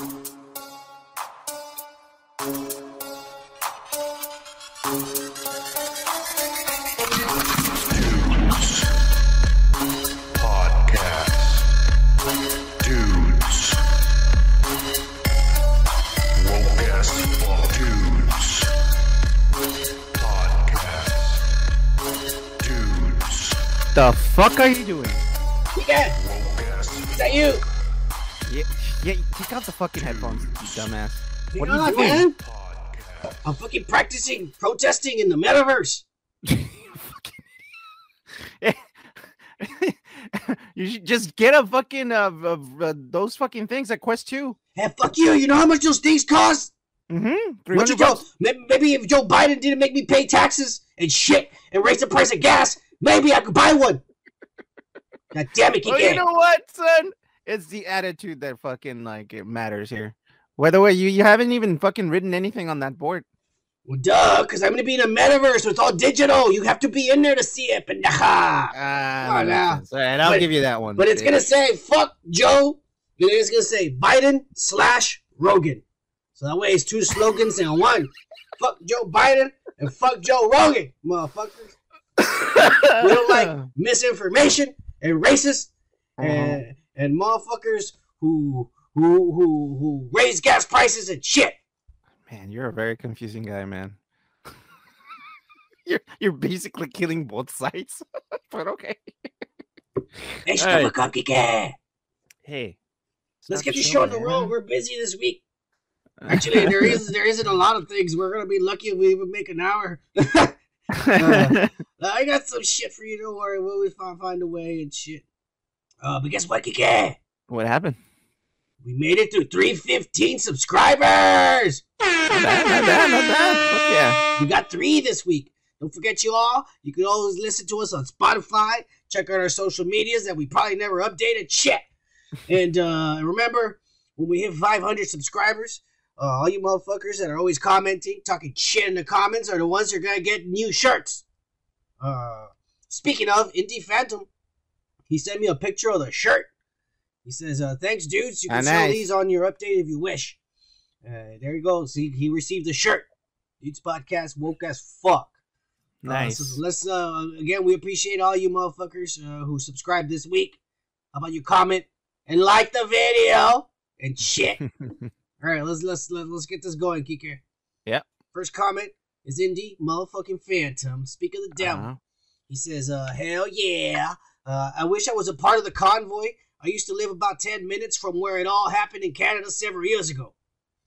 The fuck are you doing? Yeah, is that you? Yeah, take out the fucking headphones, you dumbass. What are you doing? man. I'm fucking practicing protesting in the metaverse. you should just get a fucking uh, uh, uh those fucking things at Quest 2. Hey, fuck you. You know how much those things cost? Mm-hmm. What you 300 Joe? Maybe, maybe if Joe Biden didn't make me pay taxes and shit and raise the price of gas, maybe I could buy one. God damn it, Well, you know what, son? It's the attitude that fucking like it matters here. By the way you you haven't even fucking written anything on that board. Well, duh, because I'm going to be in a metaverse. So it's all digital. You have to be in there to see it, pendeja. Ah, Oh, no. All right, I'll But- give you that one. But it's to say, fuck Joe. And it's going to say Biden slash Rogan. So that way it's two slogans in one. fuck Joe Biden and fuck Joe Rogan, motherfuckers. We don't like misinformation and racist Uh-huh. and, and motherfuckers who who who who raise gas prices and shit. Man, you're a very confusing guy, man. you're you're basically killing both sides. but okay. Hey, Hey. the fuck up, Kike. Hey. Let's get the show on the road. We're busy this week. Actually, there is there isn't a lot of things. We're gonna be lucky if we even make an hour. Uh, I got some shit for you. Don't worry. We'll find find a way and shit. Uh, but guess what, Kike? what happened? We made it to 315 subscribers. Not bad, not bad, not bad. Fuck yeah. We got three this week. Don't forget you all. You can always listen to us on Spotify. Check out our social medias that we probably never updated. Shit. And uh, remember, when we hit 500 subscribers, uh, all you motherfuckers that are always commenting, talking shit in the comments, are the ones that are gonna get new shirts. Uh, speaking of Indie Phantom, he sent me a picture of the shirt. He says, uh, "Thanks, dudes. You Ah, can sell these on your update if you wish." Uh, there you go. See, he received a shirt. Dudes podcast woke as fuck. Uh, Nice. so let's uh again we appreciate all you motherfuckers uh, who subscribed this week. How about you comment and like the video and shit. all right, let's let's let, let's get this going, Kike. Yep. First comment is Indie motherfucking Phantom. Speak of the devil. Uh-huh. He says, uh, hell yeah. Uh, I wish I was a part of the convoy. I used to live about 10 minutes from where it all happened in Canada several years ago.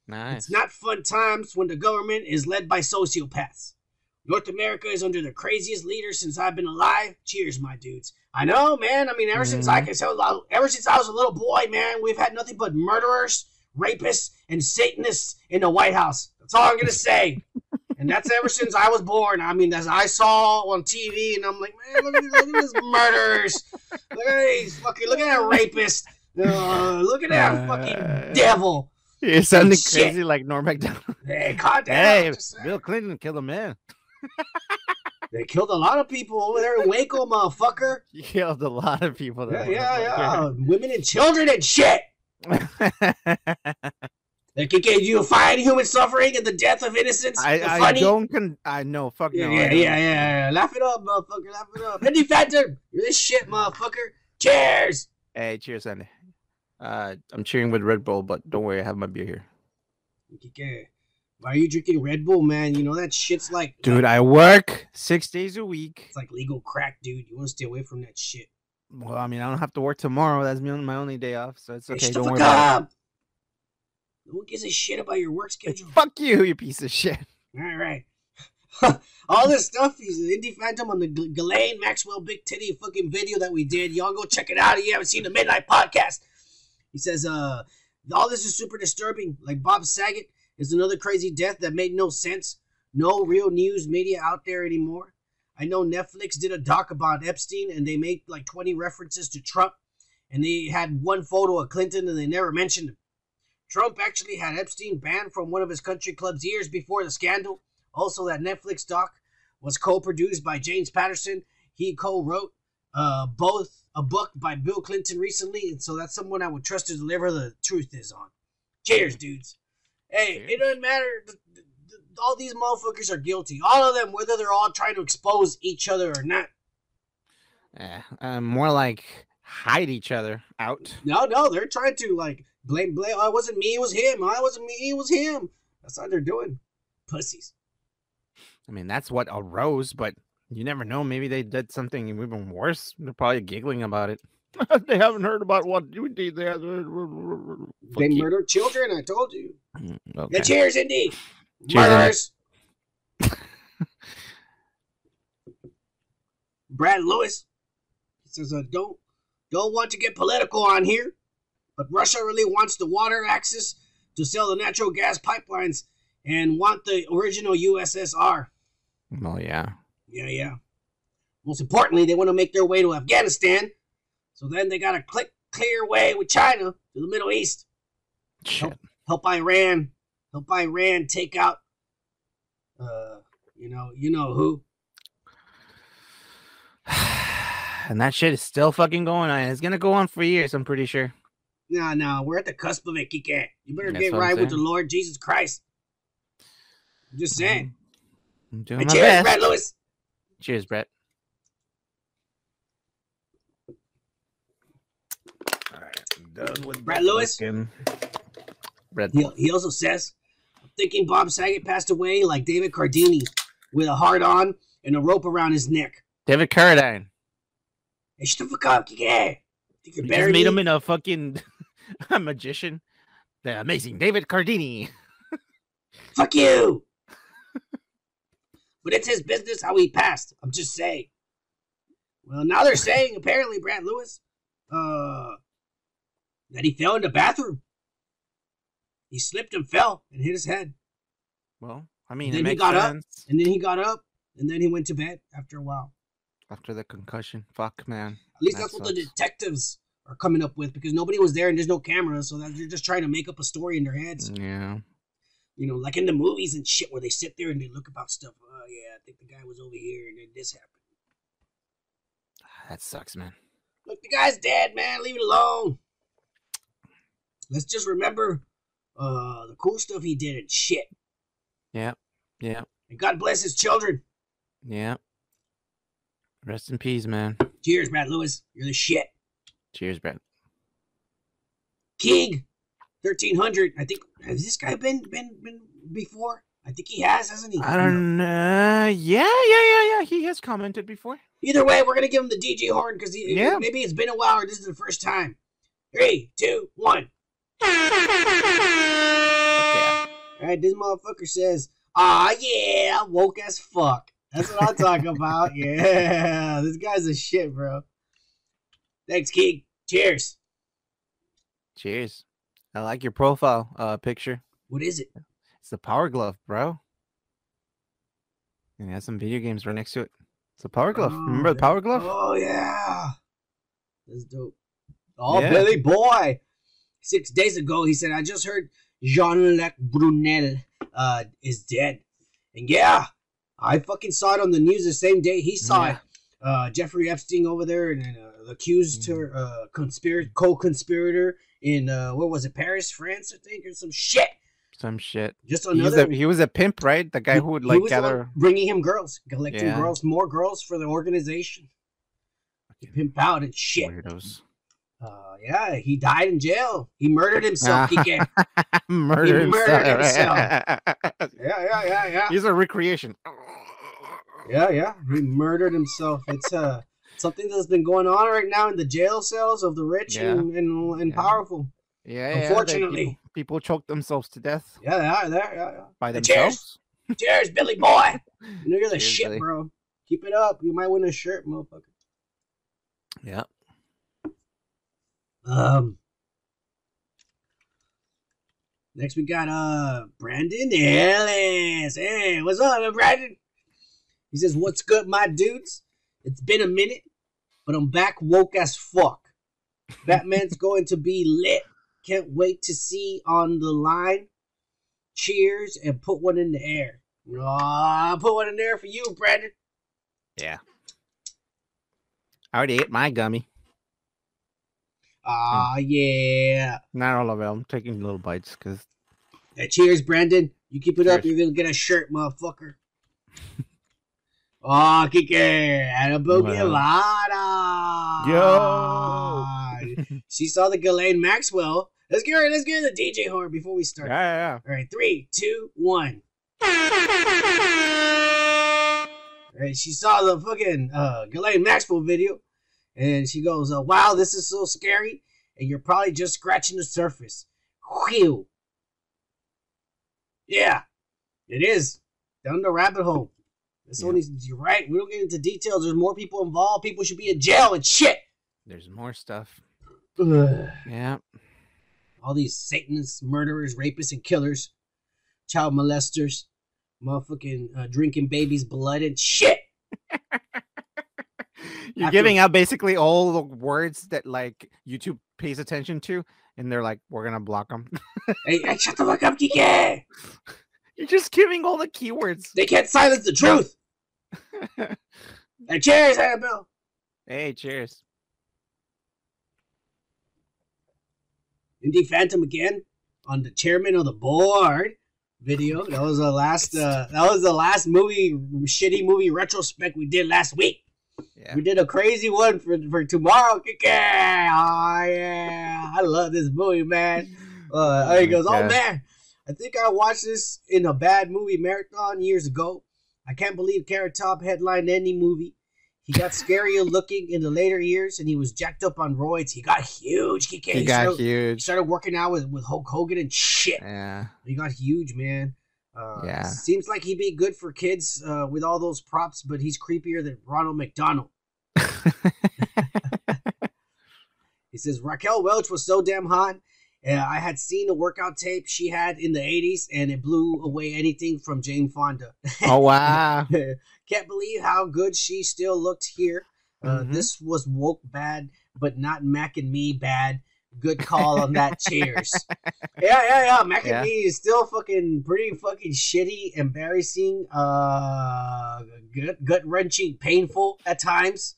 Nice. It's not fun times when the government is led by sociopaths. North America is under the craziest leader since I've been alive. Cheers, my dudes. I know, man. I mean, ever since I can tell, ever since I was a little boy, man, we've had nothing but murderers, rapists, and Satanists in the White House. That's all I'm gonna say. and that's ever since I was born. I mean, as I saw on TV, and I'm like, man, look at, look at these murderers. Look at these fucking. Look at that rapist. Uh, look at that fucking Uh, devil. You're sounding Shit. crazy like Norm Macdonald. Hey, God damn. hey, just. Bill Clinton killed a man. They killed a lot of people over there in Waco, motherfucker. He killed a lot of people. There Yeah, yeah, yeah. Women and children and shit. Like, can you find human suffering and the death of innocence. I, I don't con- I know. Fuck Yeah, no. Yeah, yeah, yeah, yeah. Laugh it up, motherfucker. Laugh it up. Andy Phantom, you're this shit, motherfucker. Cheers. Hey, cheers, Andy. Uh, I'm cheering with Red Bull, but don't worry, I have my beer here. Okay. Why are you drinking Red Bull, man? You know that shit's like, Dude, I work six days a week. it's like legal crack, dude. You want to stay away from that shit. Well, I mean, I don't have to work tomorrow. That's my only- my only day off, so it's okay. the Don't worry about up. No one gives a shit about your work schedule. Fuck you, you piece of shit. All right. All this stuff, he's an indie phantom on the G- Ghislaine Maxwell Big Titty fucking video that we did. Y'all go check it out if you haven't seen the Midnight Podcast. He says, uh, all this is super disturbing. Like Bob Saget is another crazy death that made no sense. No real news media out there anymore. I know Netflix did a doc about Epstein and they made like 20 references to Trump and they had one photo of Clinton and they never mentioned him. Trump actually had Epstein banned from one of his country clubs years before the scandal. Also, that Netflix doc was co-produced by James Patterson. He co-wrote uh, both a book by Bill Clinton recently, and so that's someone I would trust to deliver the truth is on. Cheers, dudes. Hey, Cheers. it doesn't matter. All these motherfuckers are guilty. All of them, whether they're all trying to expose each other or not. Eh, uh, more like hide each other out. No, no, they're trying to like blame, blame. Oh, it wasn't me, it was him. Oh, it wasn't me, it was him. That's what they're doing. Pussies. I mean, that's what arose, but you never know. Maybe they did something even worse. They're probably giggling about it. they haven't heard about what you did. Fuck They murdered children. I told you. Mm, Okay. cheers, Indy. Cheers, Murderers. Brad Lewis he says, uh, "Don't don't want to get political on here, but Russia really wants the water access to sell the natural gas pipelines and want the original USSR. Well, yeah. Yeah, yeah. Most importantly, they want to make their way to Afghanistan, so then they got a click clear way with China to the Middle East. Shit. help Iran, help Iran take out, uh, you know, you know who. and that shit is still fucking going on. It's gonna go on for years. I'm pretty sure. No, no, we're at the cusp of it, Kike. You better That's get right with the. Lord Jesus Christ. I'm just saying. I'm doing And my cheers, best. Brad Lewis. Cheers, Brett. All right, I'm done with Brad the Lewis? fucking Red He, he also says, I'm thinking Bob Saget passed away like David Cardini with a heart on and a rope around his neck. David Carradine. Hey, shut the fuck up, Kike. You're You just made than him in a fucking a magician. The amazing David Cardini. Fuck you. but it's his business how he passed. I'm just saying. Well, now they're saying apparently Brad Lewis, uh, that he fell in the bathroom. He slipped and fell and hit his head, Well, I mean, Then it he got up. and then he got up, and then he went to bed after a while. after the concussion. Fuck, man. At least That that's what the detectives are coming up with because nobody was there and there's no cameras, so that they're just trying to make up a story in their heads. Yeah. You know, like in the movies and shit where they sit there and they look about stuff. Oh yeah, I think the guy was over here and then this happened. That sucks, man. Look, the guy's dead, man. Leave it alone. Let's just remember uh the cool stuff he did and shit. Yeah. Yeah. And God bless his children. Yeah. Rest in peace, man. Cheers, Brad Lewis. You're the shit. Cheers, Brett. King, thirteen hundred. I think has this guy been been been before? I think he has, hasn't he? I don't know. Yeah, yeah, yeah, yeah. He has commented before. Either way, we're gonna give him the DJ horn because Yeah. maybe it's been a while or this is the first time. Three, two, one. yeah. All right, this motherfucker says, "Ah, yeah, woke as fuck." That's what I'm talking about. Yeah, this guy's a shit, bro. Thanks, King. Cheers. Cheers. I like your profile uh picture. What is it? It's the Power Glove, bro. And it has some video games right next to it. It's a Power Glove. Oh, Remember the. Power Glove? Oh yeah, that's dope. Oh, Yeah. Billy Boy. Six days ago, he said, "I just heard Jean-Luc Brunel uh, is dead," and yeah, I fucking saw it on the news the same day he saw Yeah. it. Uh, Jeffrey Epstein over there and uh, accused Mm. her uh, conspirator, co-conspirator in uh, what was it, Paris, France, I think, or some shit. Some shit. Just He was, another. a, he was a pimp, right? The guy he- who would he like gather. bringing him girls, collecting Yeah. girls, more girls for the organization. Pimp out and shit. Weirdos. Uh, yeah, he died in jail. He murdered himself. Kike. Murder murdered himself. yeah, yeah, yeah, yeah. He's a recreation. Yeah, yeah. He murdered himself. It's uh something that's been going on right now in the jail cells of the rich Yeah. and, and and Yeah. powerful. Yeah, yeah. Unfortunately. people, people choke themselves to death Yeah, they are there. Yeah, by Cheers. themselves. yeah. Cheers, Billy boy. You know you're the Cheers, shit, Billy. bro. Keep it up. You might win a shirt, motherfucker. Yeah. Um. Next we got uh Brandon Ellis. Hey, what's up, Brandon? He says, "What's good, my dudes? It's been a minute, but I'm back woke as fuck. Batman's going to be lit. Can't wait to see on the line. Cheers and put one in the air. Aw, put one in there for you, Brandon. Yeah. I already ate my gummy. Ah, yeah. Not all of it. I'm taking little bites because Hey, cheers, Brandon. You keep it up, you're gonna get a shirt, motherfucker. Oh, Kike, and a boogie Wow. Lada. She saw the Ghislaine Maxwell. Let's get her, let's get her the DJ horn before we start. yeah, start. yeah, All right, three, two, one. All right, she saw the fucking uh, Ghislaine Maxwell video, and she goes, uh, "Wow, this is so scary," and you're probably just scratching the surface. Whew. Yeah, it is down the rabbit hole. That's Yeah. only you're right. We don't get into details. There's more people involved. People should be in jail and shit. There's more stuff. Ugh. Yeah. all these Satanists, murderers, rapists, and killers, child molesters, motherfucking uh, drinking babies' blood and shit. You're After- giving out basically all the words that like YouTube pays attention to, and they're like, "We're gonna block them." Hey, hey, shut the fuck up, Kike! You're just giving all the keywords. They can't silence the truth. Hey, cheers, Annabelle. hey, cheers. Indie Phantom again on the chairman of the board video. That was the last. Uh, that was the last movie, shitty movie retrospect we did last week. Yeah. We did a crazy one for for tomorrow. Kike. Oh yeah, I love this movie, man. Uh, Oh he my goes, oh man, I think I watched this in a bad movie marathon years ago. I can't believe Carrot Top headlined any movie. He got scarier looking in the later years, and he was jacked up on roids. He got huge. He, He got started, he started working out with, with Hulk Hogan and shit. Yeah. He got huge, man. Uh, Yeah. Seems like he'd be good for kids uh, with all those props, but he's creepier than Ronald McDonald. He says Raquel Welch was so damn hot. Uh, I had seen a workout tape she had in the 80s, and it blew away anything from Jane Fonda. oh wow. Can't believe how good she still looked here. Uh, Mhm. This was woke bad, but not Mac and me bad. Good call on that. Cheers. Yeah, yeah, yeah. Mac Yeah. and me is still fucking pretty fucking shitty, embarrassing, uh, gut gut wrenching, painful at times,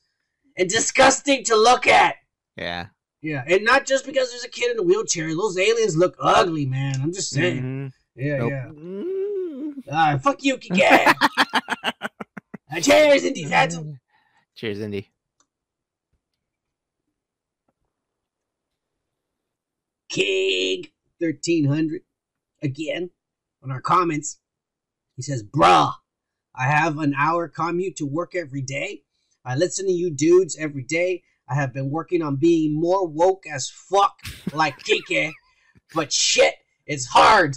and disgusting to look at. Yeah. Yeah, and not just because there's a kid in a wheelchair. Those aliens look ugly, man. I'm just saying. Mhm. Yeah, Nope. yeah. Mm. Ah, fuck you, Kike. uh, cheers, Indie Phantom. Cheers, Indy. King 1300 again on our comments. He says, Bruh, I have an hour commute to work every day. I listen to you dudes every day. I have been working on being more woke as fuck, like Kike, but shit, it's hard.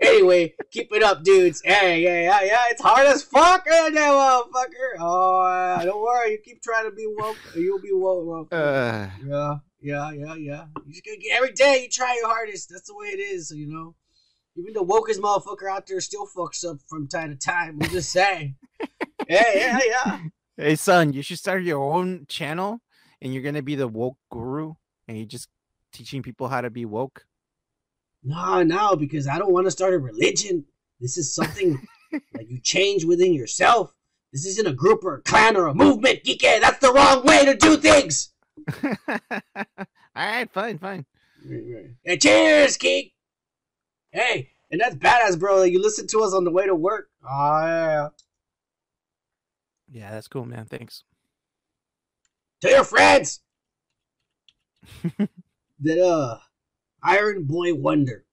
Anyway, keep it up, dudes. Hey, yeah, yeah, yeah, it's hard as fuck, that motherfucker. Oh, uh, don't worry, you keep trying to be woke, you'll be woke. motherfucker. Uh, Yeah, yeah, yeah, yeah. You just gotta get, every day you try your hardest. That's the way it is, you know. Even the wokest motherfucker out there still fucks up from time to time. I'm just saying. yeah, yeah, yeah. hey, son, you should start your own channel, and you're gonna be the woke guru, and you're just teaching people how to be woke. No, no, because I don't want to start a religion. This is something that you change within yourself. This isn't a group or a clan or a movement, Geek. That's the wrong way to do things. all right, fine, fine. Hey, cheers, Geek. Hey, and that's badass, bro. You listen to us on the way to work. Oh, yeah. Yeah, that's cool, man. Thanks. Tell your friends that uh Iron Boy Wonder.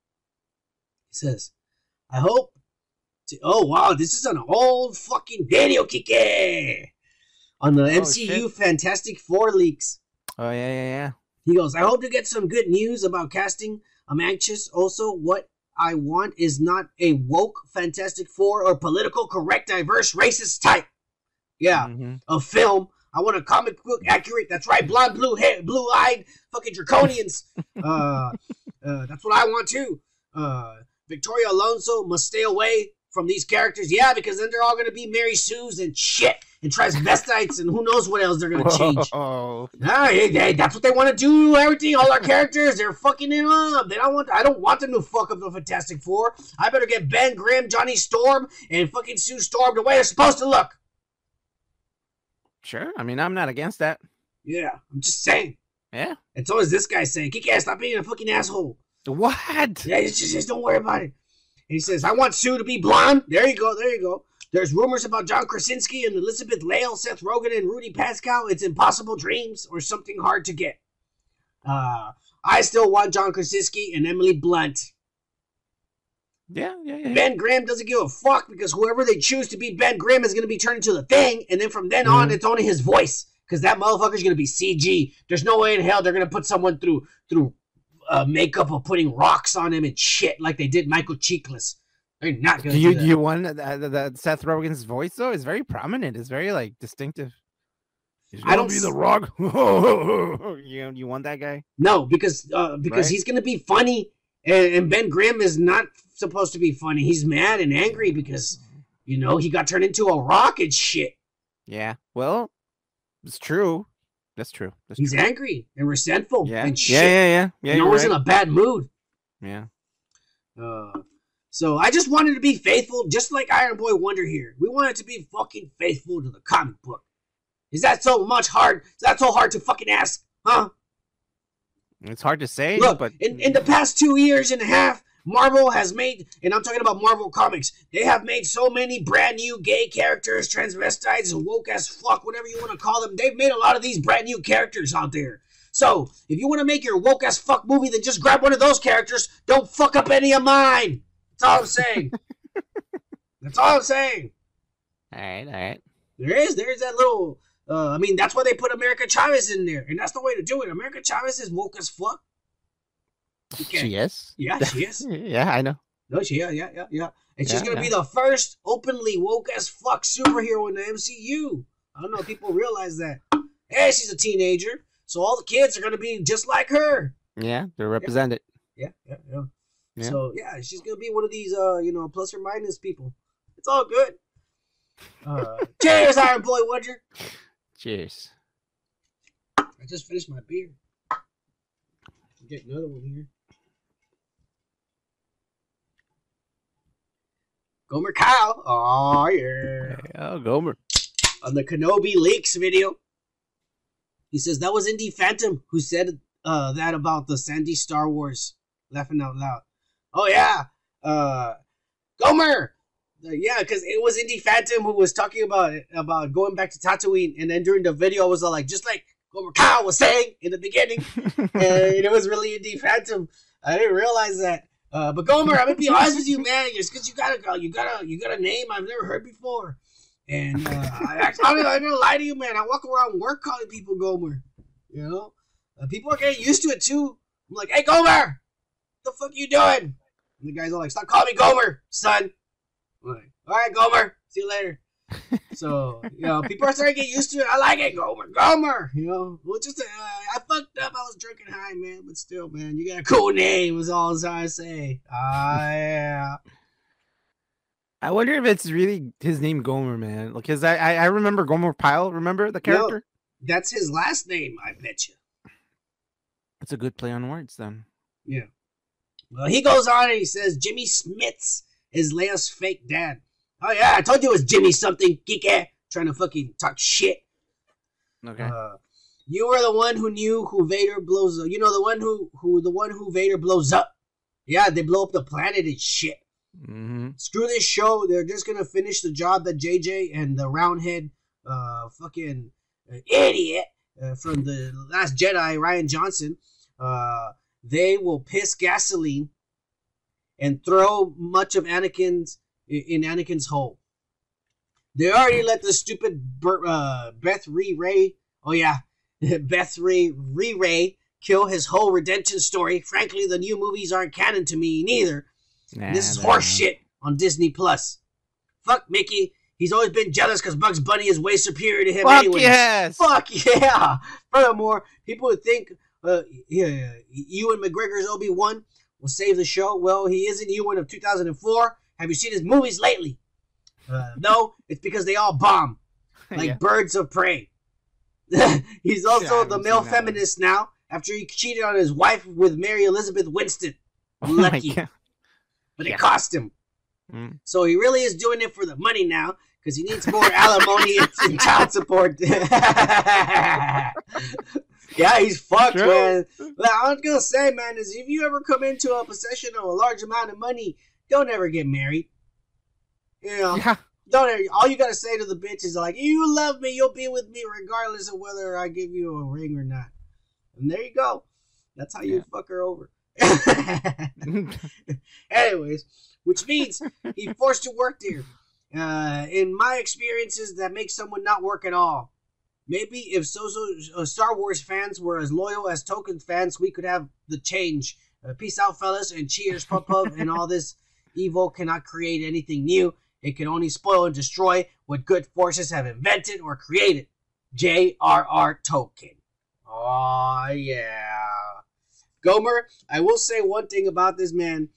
He says, I hope to oh wow, this is an old fucking video Kike on the MCU shit. Fantastic Four leaks. Oh yeah, yeah, yeah. He goes, I hope to get some good news about casting. I'm anxious. Also, what I want is not a woke Fantastic Four or political correct, diverse, racist type. Yeah Mhm. a film. I want a comic book accurate. That's right, blonde, blue hair, blue eyed, fucking draconians. uh, uh, that's what I want too. Uh, Victoria Alonso must stay away from these characters. Yeah, because then they're all gonna be Mary Sue's and shit and transvestites and who knows what else they're gonna change. Oh, hey, they- that's what they want to do. Everything, all our characters, they're fucking it up. They don't want. I don't want them to fuck up the Fantastic Four. I better get Ben Grimm, Johnny Storm, and fucking Sue Storm the way they're supposed to look. Sure. I mean, I'm not against that. Yeah, I'm just saying. Yeah. And so is this guy saying, "Kick ass, stop being a fucking asshole." What? Yeah, just, just, just don't worry about it. And he says, "I want Sue to be blonde." There you go. There you go. There's rumors about John Krasinski and Elizabeth Lail, Seth Rogen, and Rudy Pascal. It's impossible dreams or something hard to get. Uh, I still want John Krasinski and Emily Blunt. Yeah, yeah, yeah. Ben Graham doesn't give a fuck because whoever they choose to be Ben Graham is going to be turned into the thing, and then from then on, Mhm. it's only his voice because that motherfucker's going to be CG. There's no way in hell they're going to put someone through through uh, makeup of putting rocks on him and shit like they did Michael Chiklis. They're not going Do to you do do that. you want that, that, that Seth Rogen's voice though is very prominent. It's very like distinctive. He's I don't be the rock. you you want that guy? No, because uh, because Right? he's going to be funny, and, and Ben Graham is not supposed to be funny. He's mad and angry because you know he got turned into a rock and shit. Yeah. Well, it's true. That's true. That's He's true. angry and resentful Yeah. and shit. yeah. Yeah. Yeah. Yeah. and always right. in a bad mood. Yeah. Uh, so I just wanted to be faithful, just like Iron Boy Wonder here. We wanted to be fucking faithful to the comic book. Is that so much hard? Is that so hard to fucking ask? Huh? It's hard to say, Look, but in, in the past two years and a half, Marvel has made, and I'm talking about Marvel Comics, they have made so many brand new gay characters, transvestites, woke as fuck, whatever you want to call them. They've made a lot of these brand new characters out there. So, if you want to make your woke as fuck movie, then just grab one of those characters. Don't fuck up any of mine. That's all I'm saying. That's all I'm saying. all right, all right. There is, there's that little. Uh, I mean, that's why they put America Chavez in there, and that's the way to do it. America Chavez is woke as fuck. She is. Yeah, she is. yeah, I know. No, she, yeah, yeah, yeah, yeah. And she's gonna be the first openly woke as fuck superhero in the MCU. I don't know if people realize that. Hey, she's a teenager, so all the kids are gonna be just like her. Yeah, they're represented. Yeah, yeah, yeah. Yeah. So yeah, she's gonna be one of these, uh, you know, plus or minus people. It's all good. Uh, cheers, Iron Boy Wonder. Cheers. I just finished my beer. Get another one here. Gomer Kyle. Oh yeah. Oh, Gomer. On the Kenobi leaks video, he says that was Indy Phantom who said uh, that about the Sandy Star Wars. Laughing out loud. Oh yeah. Uh, Gomer. Yeah, because it was Indy Phantom who was talking about it, about going back to Tatooine, and then during the video, it was all like just like Gomer Kyle was saying in the beginning, and it was really Indy Phantom. I didn't realize that. Uh, but Gomer, I'm gonna be honest with you, man. Just because you got a you got a you got a name I've never heard before, and uh, I actually I'm not gonna lie to you, man. I walk around work calling people Gomer. You know, uh, people are getting used to it too. I'm like, hey, Gomer, What the fuck you doing? And the guys are like, stop calling me Gomer, son. Like, all right, Gomer, see you later. So you know, people are starting to get used to it. I like it, Gomer, Gomer. You know, well, just uh, I fucked up. I was drinking high, man, but still, man, you got a cool name. Was all I was trying to say. Ah, yeah. I wonder if it's really his name Gomer, man. Because I, I I remember Gomer Pyle. Remember the No. character? That's his last name, I bet you. It's a good play on words, then. Yeah. Well, he goes on and he says Jimmy Smits is Leia's fake dad. Oh yeah, I told you it was Jimmy something, geek trying to fucking talk shit. Okay. Uh, you were the one who knew who Vader blows up. You know the one who who the one who Vader blows up. Yeah, they blow up the planet and shit. mm-hmm. Screw this show. They're just gonna finish the job that JJ and the Roundhead, uh, fucking uh, idiot uh, from the Last Jedi, Rian Johnson. Uh, they will piss gasoline and throw much of Anakin's in Anakin's hole. They already let the stupid Ber- uh, Beth Ree Ray. Oh yeah, Beth Ree Ree Ray kill his whole redemption story. Frankly, the new movies aren't canon to me neither. This is horse shit on Disney Plus. Fuck Mickey. He's always been jealous because Bugs Bunny is way superior to him Fuck anyways. yes. Fuck yeah. Furthermore, people would think uh, yeah, Ewan McGregor's Obi Wan will save the show. Well, he isn't Ewan of 2004. Have you seen his movies lately? Uh, no, it's because they all bomb like Yeah. birds of prey. He's also Yeah, the male that one. feminist now after he cheated on his wife with Mary Elizabeth Winston. Oh Lucky, but Yeah. it cost him. Mm. So he really is doing it for the money now because he needs more alimony and, and child support. Yeah, he's fucked, True. man. But I was gonna say, man, is if you ever come into a possession of a large amount of money, don't ever get married. You know, Yeah. don't ever, all you gotta say to the bitch is like, "You love me, you'll be with me regardless of whether I give you a ring or not." And there you go. That's how you Yeah. fuck her over. Anyways, which means he forced to work there. Uh, in my experiences, that makes someone not work at all. Maybe if so, so uh, Star Wars fans were as loyal as Tolkien fans, we could have the change. Uh, peace out, fellas, and cheers, pub and all this evil cannot create anything new. It can only spoil and destroy what good forces have invented or created. J.R.R. Tolkien. Oh yeah. Gomer, I will say one thing about this man.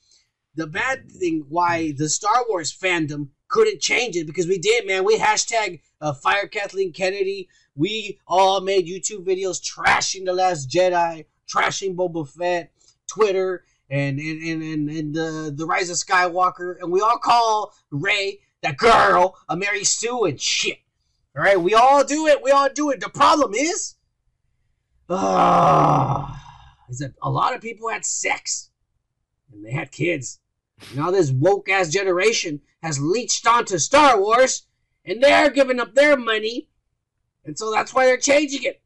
The bad thing why the Star Wars fandom couldn't change it because we did, man. We hashtag uh, fire Kathleen Kennedy. We all made YouTube videos trashing the Last Jedi, trashing Boba Fett, Twitter, and and and and, and the the Rise of Skywalker, and we all call Ray that girl a Mary Sue and shit. All right, we all do it. We all do it. The problem is, ah, is that a lot of people had sex and they had kids. Now this woke ass generation has leached onto Star Wars, and they're giving up their money, and so that's why they're changing it.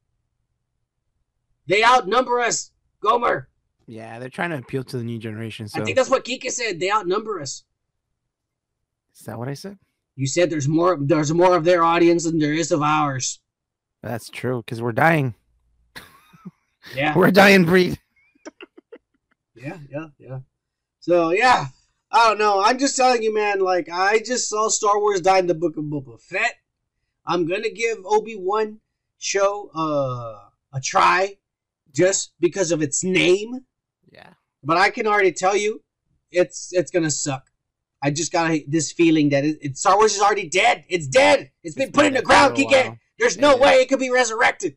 They outnumber us, Gomer. yeah, they're trying to appeal to the new generation. So I think that's what Kika said. They outnumber us. is that what I said? You said there's more. There's more of their audience than there is of ours. That's true because we're dying. Yeah. We're a dying breed. Yeah, yeah, yeah. So yeah, I don't know. I'm just telling you, man. Like I just saw Star Wars die in the Book of Boba Fett. I'm gonna give Obi Wan show uh, a try, just because of its name. Yeah. But I can already tell you, it's it's gonna suck. I just got this feeling that it, it, Star Wars is already dead. It's dead. it's been It's put in the ground, for a Kike. while. There's no Yeah. way it could be resurrected.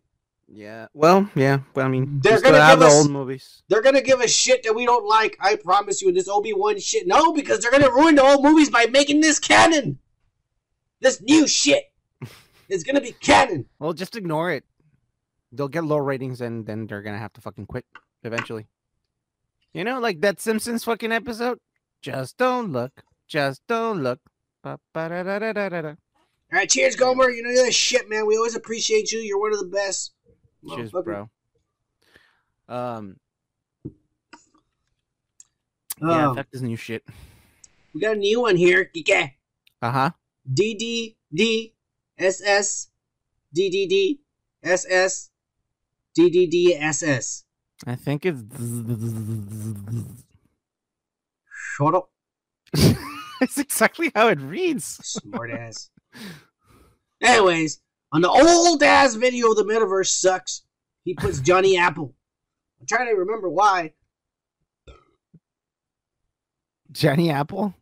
Yeah. Well, yeah. But I mean, They're they're gonna have give the us- old movies. They're gonna give us shit that we don't like. I promise you. And this Obi Wan shit, no, because they're gonna ruin the old movies by making this canon. This new shit is gonna be canon. Well, just ignore it. They'll get low ratings, and then they're gonna have to fucking quit eventually. You know, like that Simpsons fucking episode. Just don't look. Just don't look. All right, cheers, Gomer. You know you're the shit, man. We always appreciate you. You're one of the best. Cheers, bro. Um. Yeah, Um, fuck this new shit. we got a new one here. Uh huh. DDD SS DDD SS DDD SS. I think it's. Shut up, it's exactly how it reads. smart ass. Anyways, on the old ass video, the metaverse sucks. He puts Johnny Apple. I'm trying to remember why. Johnny Apple.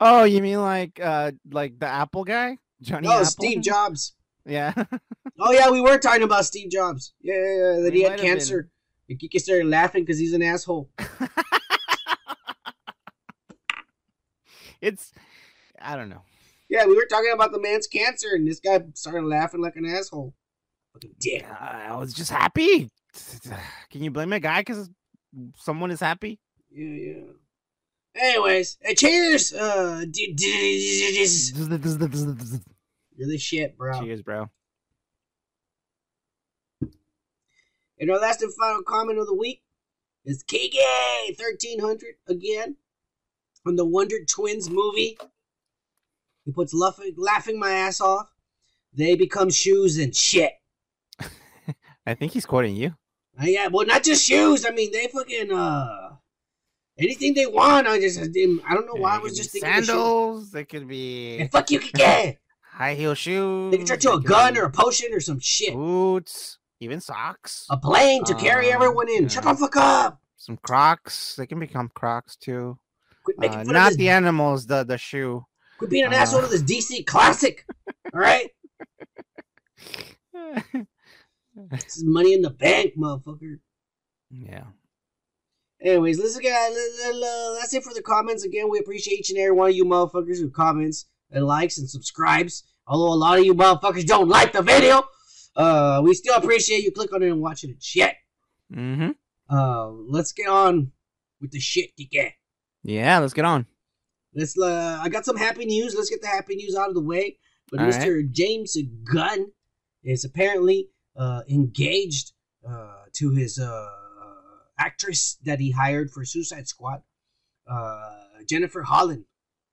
Oh, you mean like uh like the Apple guy, Johnny Oh, Apple? Steve Jobs. Yeah. Oh yeah, we were talking about Steve Jobs. Yeah, yeah, yeah that We he had might have been. cancer. And Kiki started laughing because he's an asshole. it's I don't know. Yeah, we were talking about the man's cancer, and this guy started laughing like an asshole. Fucking dick. I was just happy. Can you blame a guy because someone is happy? Yeah, yeah. Anyways, hey, cheers. Uh, d- d- d- d- you're the shit, bro. Cheers, bro. And our last and final comment of the week is KG thirteen hundred again from the Wonder Twins movie. He puts laughing, laughing my ass off. They become shoes and shit. I think he's quoting you. Uh, yeah, well, not just shoes. I mean, they fucking uh anything they want. I just I didn't. I don't know why. Yeah, I was just thinking sandals. They could be And fuck you, Kike. high heel shoes. They can turn to a gun be or a potion or some shit. boots, even socks. A plane to carry Uh, everyone in. Shut the fuck up. Some Crocs. They can become Crocs too. Quit making Uh, not the animals. The the shoe. Quit being an uh, asshole to this DC classic. All right, this is money in the bank, motherfucker. yeah. Anyways, listen, guys. That's it for the comments. Again, we appreciate each and every one of you motherfuckers who comments and likes and subscribes. Although a lot of you motherfuckers don't like the video. Uh, we still appreciate you click on it and watching it. Shit. Mm-hmm. Uh, let's get on with the shit, Kike. Yeah, let's get on. Let's. Uh, I got some happy news. Let's get the happy news out of the way. But All right. Mr. James Gunn is apparently uh, engaged uh, to his uh, actress that he hired for Suicide Squad, uh, Jennifer Holland.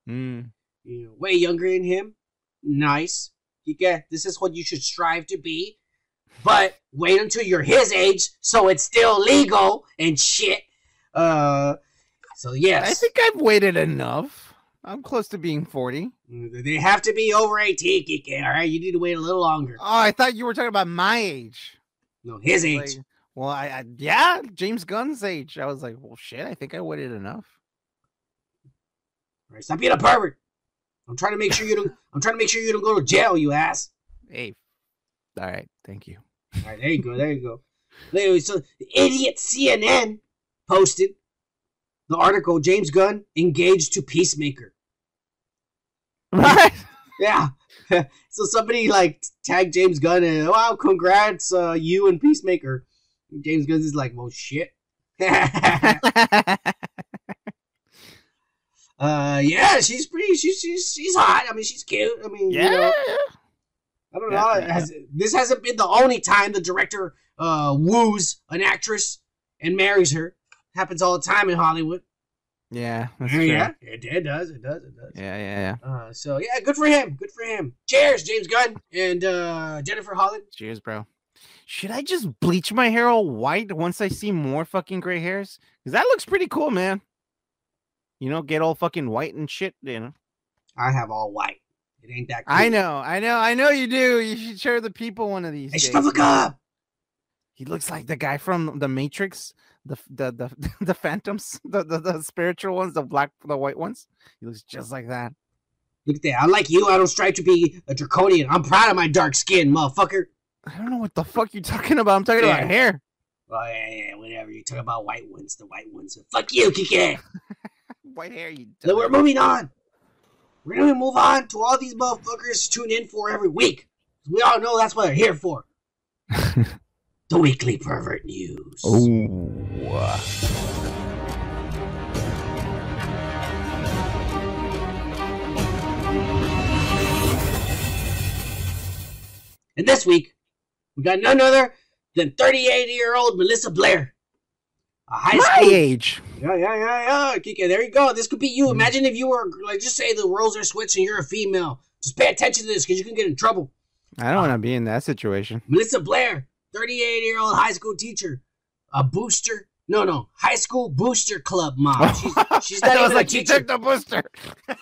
Mm. You know, way younger than him. Nice. You get this is what you should strive to be. But wait until you're his age, so it's still legal and shit. Uh, so yes, I think I've waited enough. I'm close to being 40. they have to be over 18. Kike, all right, you need to wait a little longer. Oh, I thought you were talking about my age. No, his age. Like, well, I, I yeah, James Gunn's age. I was like, well, shit. I think I waited enough. All right, stop being a pervert. I'm trying to make sure you don't. I'm trying to make sure you don't go to jail, you ass. Hey, all right, thank you. All right, there you go. There you go. Anyway, so the idiot CNN posted the article James Gunn engaged to Peacemaker. Right? Yeah. so somebody like tagged James Gunn and wow, congrats, uh, you and Peacemaker. And James Gunn is like, well, shit. uh, yeah, she's pretty. She's she's she's hot. I mean, she's cute. I mean, you yeah. know, I don't know. yeah. Has, this hasn't been the only time the director uh, woos an actress and marries her. Happens all the time in Hollywood. Yeah. That's Yeah, true. yeah, it, it does. It does. It does. Yeah, yeah, yeah. Uh, so yeah, good for him. Good for him. Cheers, James Gunn and uh, Jennifer Holland. Cheers, bro. Should I just bleach my hair all white once I see more fucking gray hairs? Because that looks pretty cool, man. You know, get all fucking white and shit, you know. I have all white. It ain't that. Cool. I know, I know, I know you do. You should share the people one of these Hey, days. up. He looks like the guy from the Matrix, the the the, the Phantoms, the, the the spiritual ones, the black, the white ones. He looks just like that. Look at that. I like you, I don't strive to be a draconian. I'm proud of my dark skin, motherfucker. I don't know what the fuck you're talking about. I'm talking Yeah. about hair. Oh yeah, yeah, whatever. You talk about white ones, the white ones. Fuck you, Kike. White hair, you. Then we're moving on. We're gonna move on to all these motherfuckers tune in for every week. We all know that's what they're here for. the weekly pervert news. Oh. And this week, we got none other than 38 year old Melissa Blair. A high My school. age. Yeah, yeah, yeah, yeah. Kike, there you go. This could be you. Mm. Imagine if you were, like, just say the roles are switched and you're a female. Just pay attention to this because you can get in trouble. I don't want to be in that situation. Melissa Blair, 38 year old high school teacher, a booster. No, no, high school booster club mom. She's, she's I not was even like, a she teacher. took the booster.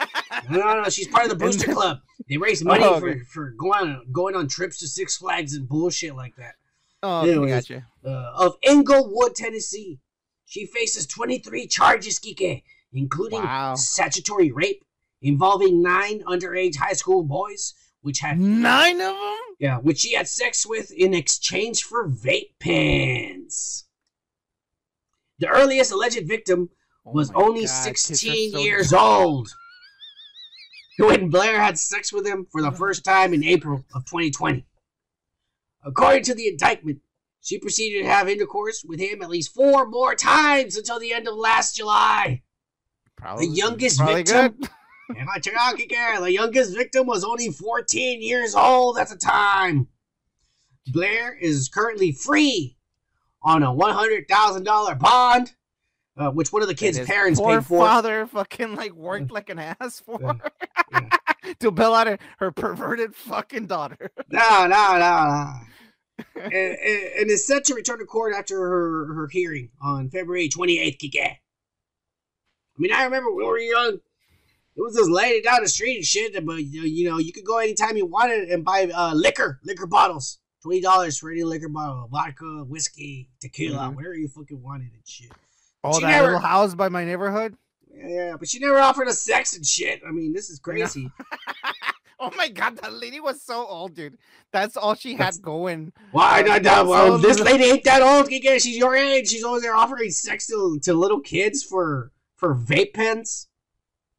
No, no, no. She's part of the booster club. They raise money Oh, for, okay. for going on, going on trips to Six Flags and bullshit like that. Oh, Anyways. gotcha. uh, of Englewood, Tennessee. She faces 23 charges, Kike, including Wow. statutory rape involving nine underage high school boys, which had Nine of them. yeah, which she had sex with in exchange for vape pens. The earliest alleged victim oh was Oh only God, 16 so years dumb. old when Blair had sex with him for the oh. first time in April of 2020. According to the indictment, she proceeded to have intercourse with him at least four more times until the end of last July. Probably, the youngest victim-. And I check out, Kike, the youngest victim was only 14 years old at the time. Blair is currently free on a $100,000 bond, uh, which one of the kids' parents paid for. father fucking like worked like an ass for Yeah, her to bail out her, her perverted fucking daughter. No, no, no, no. and, and, is set to return to court after her, her hearing on February 28th, Kike. I mean, I remember when we were young, it was this lady down the street and shit, but you know, you know, you could go anytime you wanted and buy uh, liquor, liquor bottles. $20 for any liquor bottle, vodka, whiskey, tequila, Mhm. whatever you fucking wanted and shit. All She that never- little house by my neighborhood. Yeah, yeah, but she never offered us sex and shit. I mean, this is crazy. Oh my god, that lady was so old, dude. That's all she That's- had going. Why not? that's well, this lady ain't that old. She's your age. She's always there offering sex to, to little kids for for vape pens.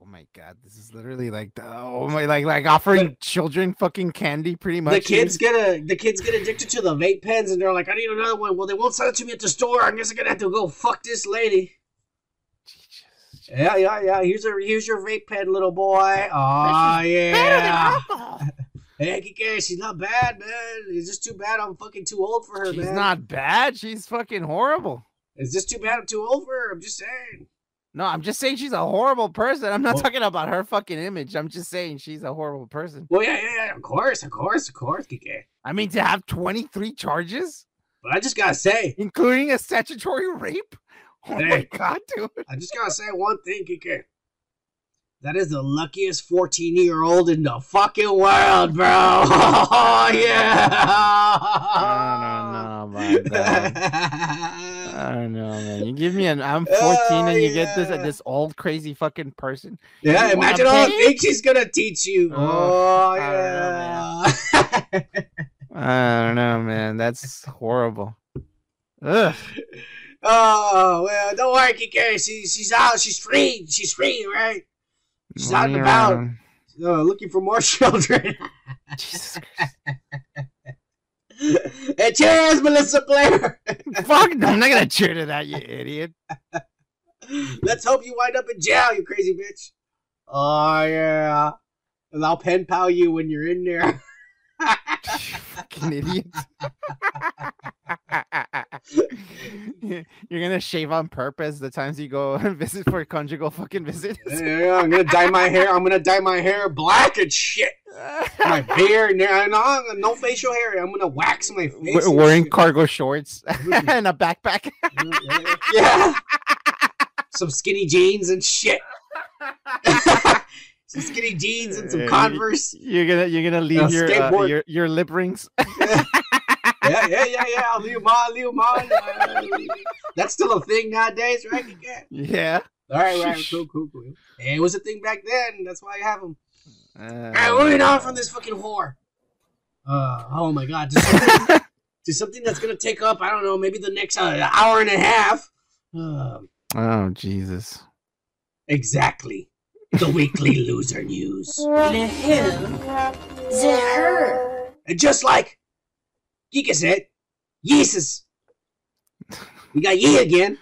Oh my god, this is literally like the, oh my like like offering children fucking candy pretty much. The kids get a the kids get addicted to the vape pens and they're like, I need another one. Well, they won't sell it to me at the store. I guess I'm gonna have to go fuck this lady. Jesus. Yeah, yeah, yeah. Here's a here's your vape pen, little boy. Oh yeah. Hey, Kike, she's not bad, man. It's just too bad I'm fucking too old for her, She's man. not bad. She's fucking horrible. It's just too bad I'm too old for her. I'm just saying. No, I'm just saying she's a horrible person. I'm not Well- talking about her fucking image. I'm just saying she's a horrible person. Well, yeah, yeah, yeah. Of course, of course, of course, Kike. I mean, to have 23 charges, But I just gotta say, including a statutory rape. Oh my god, dude. I just gotta say one thing, Kike. That is the luckiest 14 year old in the fucking world, bro. Oh, yeah. I don't know about that. I don't know, man. You give me an I'm 14 and you get this yeah. this old crazy fucking person. yeah, You imagine all the things she's gonna teach you. Oh, Oh, I yeah. I don't know, man. That's horrible. Ugh. oh, well, don't worry, Kike. She, she's out. She's free. She's free, right? She's out and about. Uh, looking for more children. Jesus Christ. and cheers, Melissa Blair. Fuck, no, I'm not gonna cheer to that, you idiot. Let's hope you wind up in jail, you crazy bitch. Oh yeah. And I'll pen pal you when you're in there. Fucking idiot. You're gonna shave on purpose the times you go and visit for conjugal fucking visits. Yeah, I'm gonna dye my hair. I'm gonna dye my hair black and shit. My beard, no, uh, no, no facial hair. I'm gonna wax my face. Wearing cargo shorts mm-hmm. and a backpack. yeah. Some skinny jeans and shit. Some skinny jeans and Uh, some Converse. You're gonna you're gonna leave your, uh, your your lip rings. yeah, yeah, yeah, yeah. I'll leave 'em on, leave 'em on. Uh, that's still a thing nowadays, right? Yeah. yeah. All right, right, cool, cool, cool. It was a thing back then. That's why I have them. Uh, All right, moving on from this fucking whore. Uh, oh my god, to something, to something that's gonna take up, I don't know, maybe the next uh, hour and a half. Uh, oh Jesus. exactly. The weekly loser news. The who? The her. And just like Geeka said, Yeesus. We got Yee again.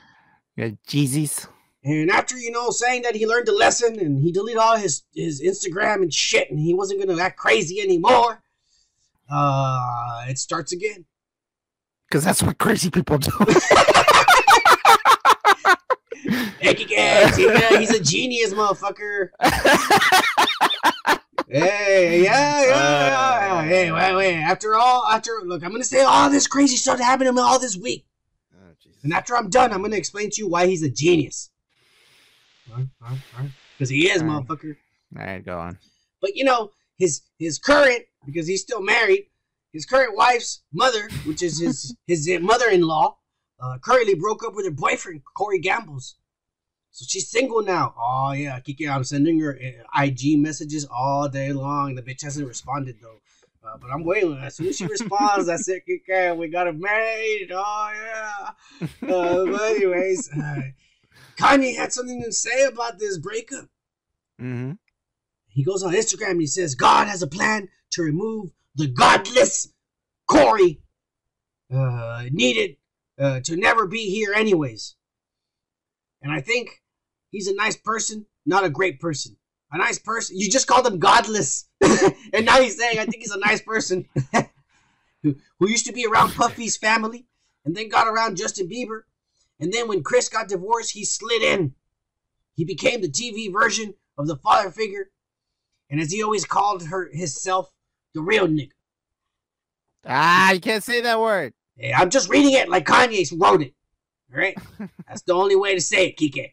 Yeah, Jesus. And after, you know, saying that he learned a lesson and he deleted all his, his Instagram and shit and he wasn't going to act crazy anymore, uh, it starts again. Because that's what crazy people do. Can. He's a genius, motherfucker. Hey, yeah, yeah, yeah. Hey, wait, wait. After all, after, look, I'm going to say all this crazy stuff that happened to him all this week. oh. And after I'm done, I'm going to explain to you why he's a genius. Because he is, motherfucker. All right, go on. But you know, his his current because he's still married, his current wife's mother, which is his his mother-in-law, uh, currently broke up with her boyfriend Corey Gambles. So she's single now. Oh yeah, Kiki, I'm sending her uh, IG messages all day long. The bitch hasn't responded though. Uh, but I'm waiting. As soon as she responds, I said, Kiki, we got it made. Oh yeah. Uh, but anyways, uh, Kanye had something to say about this breakup Mm-hmm. he goes on Instagram and he says God has a plan to remove the godless Corey uh, needed uh, to never be here anyways. And I think he's a nice person, not a great person. A nice person. You just called him godless, and now he's saying I think he's a nice person who, who used to be around Puffy's family, and then got around Justin Bieber, and then when Kris got divorced, he slid in. He became the TV version of the father figure, and as he always called her himself, the real nigga. Ah, you can't say that word. I'm just reading it like Kanye wrote it. All right, that's the only way to say it, Kike.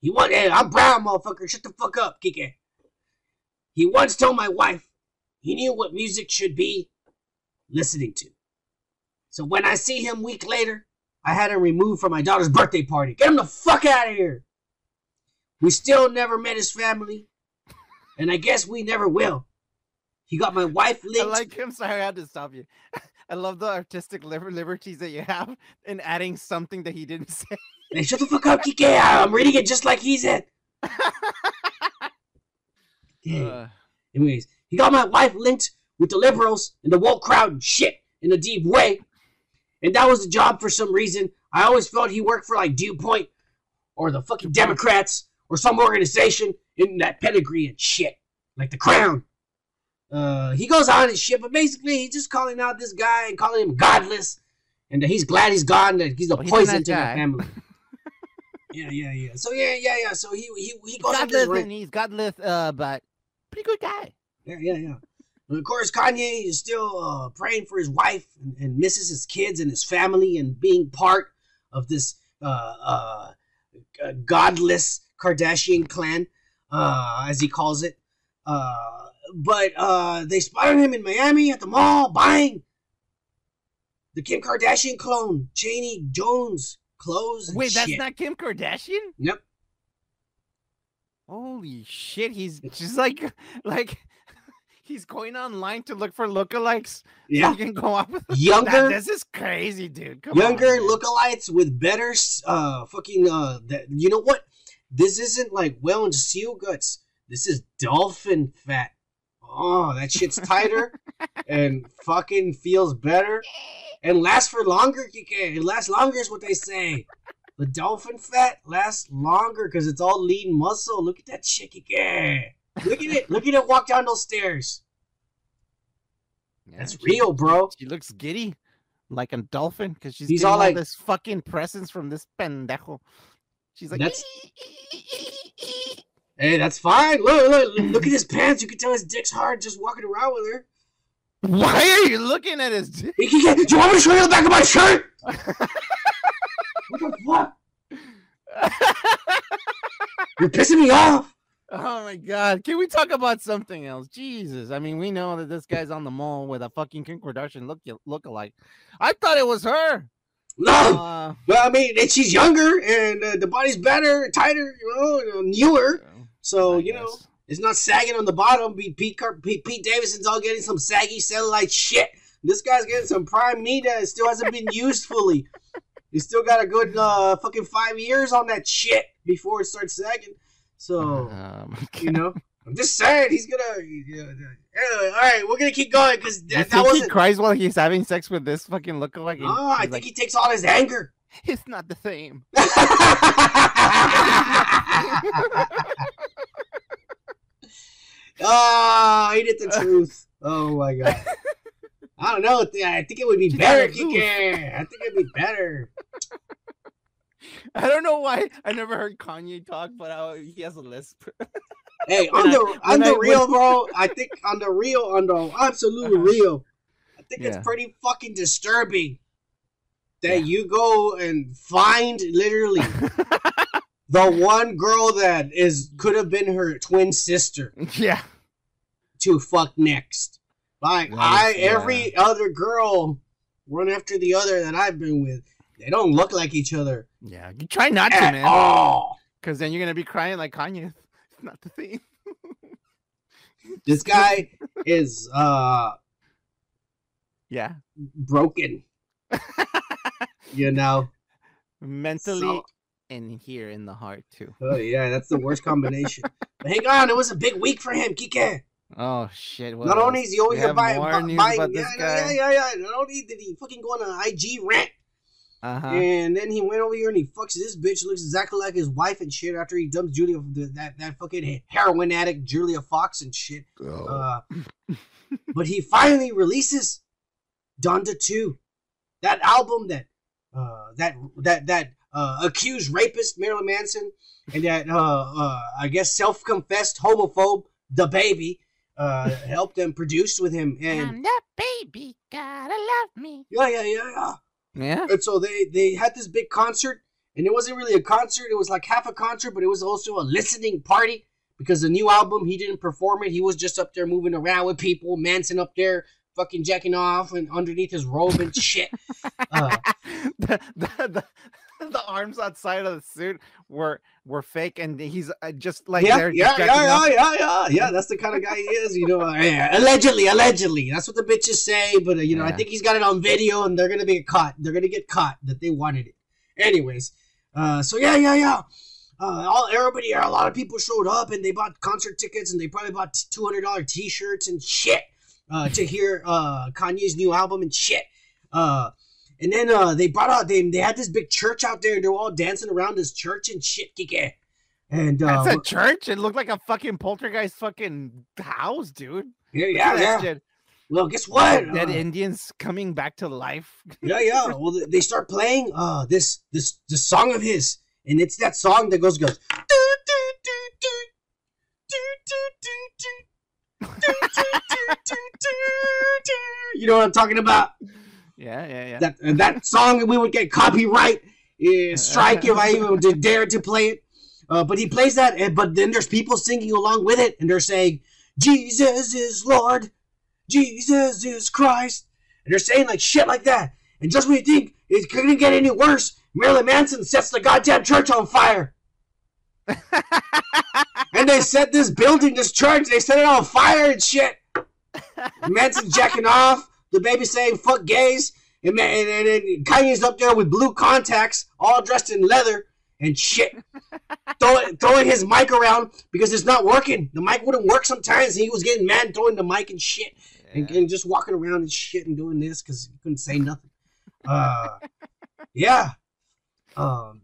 He want, hey, I'm brown, motherfucker. Shut the fuck up, Kike. He once told my wife he knew what music should be listening to. So when I see him week later, I had him removed from my daughter's birthday party. Get him the fuck out of here. We still never met his family, and I guess we never will. He got my wife linked. I like him. Sorry, I had to stop you. I love the artistic liberties that you have in adding something that he didn't say. Hey, shut the fuck up, Kike. I'm reading it just like he said. Dang. Uh, Anyways, he got my wife linked with the liberals and the woke crowd and shit in a deep way. And that was the job for some reason. I always felt he worked for like DuPont or the fucking Democrats or some organization in that pedigree and shit. Like the crown. Uh, he goes on and shit, but basically he's just calling out this guy and calling him godless. And that he's glad he's gone, that he's a Oh, he's a poison nice to the family. yeah, yeah, yeah. So yeah, yeah, yeah. So he he he this godless and he's godless, uh, but pretty good guy. Yeah, yeah, yeah. And of course, Kanye is still uh, praying for his wife and, and misses his kids and his family and being part of this uh, uh, godless Kardashian clan, uh, as he calls it. Uh, but uh, they spotted him in Miami at the mall buying the Kim Kardashian clone, Chaney Jones clothes. and Wait, that's shit. not Kim Kardashian? Yep. Holy shit, he's just like like he's going online to look for lookalikes. So Yeah. he can go up with Younger. That, this is crazy, dude. Come younger man. lookalikes with better uh fucking uh that you know what this isn't like well and seal guts this is dolphin fat oh that shit's tighter and fucking feels better and lasts for longer Kike. it lasts longer is what they say the dolphin fat lasts longer because it's all lean muscle look at that shit Kike. look at it look at it walk down those stairs Yeah, that's she- real bro She looks giddy, like a dolphin, because she's He's getting all all like- this fucking presence from this pendejo. She's like, That's- hey that's fine look look look at his pants you can tell his dick's hard just walking around with her why are you looking at his dick? Do you want me to show you the back of my shirt? what the fuck? You're pissing me off. Oh my god! Can we talk about something else? Jesus! I mean, we know that this guy's on the mall with a fucking Kim Kardashian look look alike. I thought it was her. No, Uh, well, I mean, and she's younger and uh, the body's better, tighter, you know, newer. So I you know, it's not sagging on the bottom. Be Pete, Pete Pete Davidson's all getting some saggy cellulite shit. This guy's getting some prime meat that still hasn't been used fully. He's still got a good uh, fucking five years on that shit before it starts sagging. So. Oh my You know, I'm just saying he's gonna. Yeah. Anyway, all right, we're gonna keep going because that, that think he cries while he's having sex with this fucking lookalike? and Oh, I think like, he takes all his anger. it's not the same. oh, ain't it the truth? Oh my god. I don't know. I think it would be She better, got a loose. Kike. I think it'd be better. I don't know why I never heard Kanye talk, but I, he has a lisp. Hey, When on the when on the I- when- real, bro. I think on the real, on the absolute Uh-huh. real, I think Yeah. it's pretty fucking disturbing that Yeah. you go and find literally the one girl that is could have been her twin sister yeah. to fuck next. Like I, is- every other girl, one after the other that I've been with, they don't look like each other Yeah. You try not to, man. all. Because then you're gonna be crying like Kanye. It's not the same. This guy is uh Yeah. broken. You know. Mentally So- and here in the heart too. Oh yeah, that's the worst combination. but hang on, it was a big week for him, Kike. Oh shit. what Not only is he always buying, more bu- news buying yeah, yeah, yeah, yeah. Not only did he fucking go on an IG rant, Uh-huh. and then he went over here and he fucks this bitch, looks exactly like his wife and shit. After he dumps Julia, that that fucking heroin addict Julia Fox and shit. Uh, but he finally releases Donda 2. That album that uh, that that that uh, accused rapist Marilyn Manson and that uh, uh, I guess self-confessed homophobe DaBaby uh, helped them produce with him and I'm the baby, gotta love me. yeah yeah yeah yeah Yeah. and so they they had this big concert and it wasn't really a concert it was like half a concert but it was also a listening party because the new album he didn't perform it he was just up there moving around with people manson up there fucking jacking off and underneath his robe and shit uh, the, the, the, the arms outside of the suit were were fake, and he's uh, just like yeah, there. yeah, yeah, yeah, yeah, yeah, yeah. That's the kind of guy he is, you know. uh, yeah, allegedly, allegedly, that's what the bitches say. But uh, you know, I think he's got it on video, and they're gonna be caught. They're gonna get caught that they wanted it. Anyways, uh, so yeah, yeah, yeah. uh, all everybody, a lot of people showed up and they bought concert tickets and they probably bought two hundred dollar t shirts and shit uh, to hear uh, Kanye's new album and shit. Uh, and then uh, they brought out they they had this big church out there. and They were all dancing around this church and shit, Kike. And uh, that's a church. It looked like a fucking poltergeist fucking house, dude. Yeah, yeah, yeah. Well, guess what? Dead uh, Indians coming back to life. yeah, yeah. Well, they start playing uh this this the song of his, and it's that song that goes goes. you know what I'm talking about? Yeah, yeah, yeah. That and that song we would get copyright uh, strike if I even did dare to play it. Uh, but he plays that, and, but then there's people singing along with it, and they're saying, "Jesus is Lord, Jesus is Christ," and they're saying like shit like that. And just when you think it couldn't get any worse, Marilyn Manson sets the goddamn church on fire. and they set this building, this church, they set it on fire and shit. Manson jacking off, DaBaby saying "fuck gays," and, man, and, and, and Kanye's up there with blue contacts, all dressed in leather and shit, throwing, throwing his mic around because it's not working. The mic wouldn't work sometimes. And he was getting mad, throwing the mic and shit, and, and just walking around and shit and doing this because he couldn't say nothing. Uh, yeah. Um,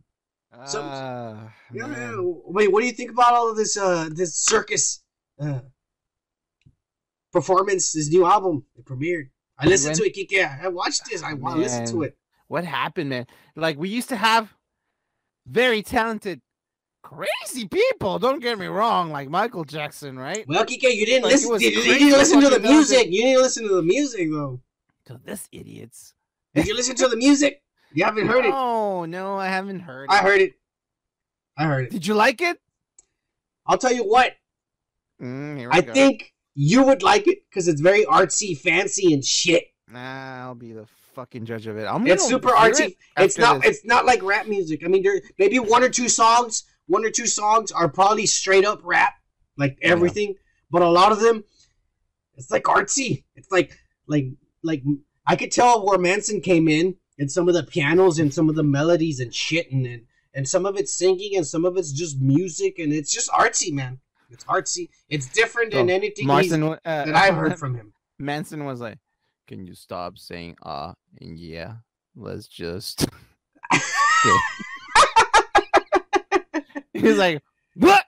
So- Ah, yeah, yeah. Wait, what do you think about all of this? Uh, this circus uh, performance, this new album it premiered. I listened to it. Kike. I watched this. I want to listen to it. What happened, man? Like we used to have very talented, crazy people. Don't get me wrong, like Michael Jackson, right? Well, Kike, you didn't Like, listen. was You, you didn't listen to the fucking talented. music. You didn't listen to the music though. To this idiots. Did you listen to the music? You haven't heard it. Oh no, I haven't heard. It. I it. heard it. I heard it. Did you like it? I'll tell you what. Mm, here we I go. think you would like it because it's very artsy, fancy, and shit. Nah, I'll be the fucking judge of it. I'm It's super artsy. it It's not. this. It's not like rap music. I mean, there maybe one or two songs. One or two songs are probably straight up rap, like oh, Yeah. everything. But a lot of them, it's like artsy. It's like like like I could tell where Manson came in and some of the pianos and some of the melodies and shit and and, and some of it's singing and some of it's just music and it's just artsy, man. It's artsy. It's different than anything Martin uh, that I've heard from him. Manson was like, "Can you stop saying ah and yeah? Let's just." He's like, "What?"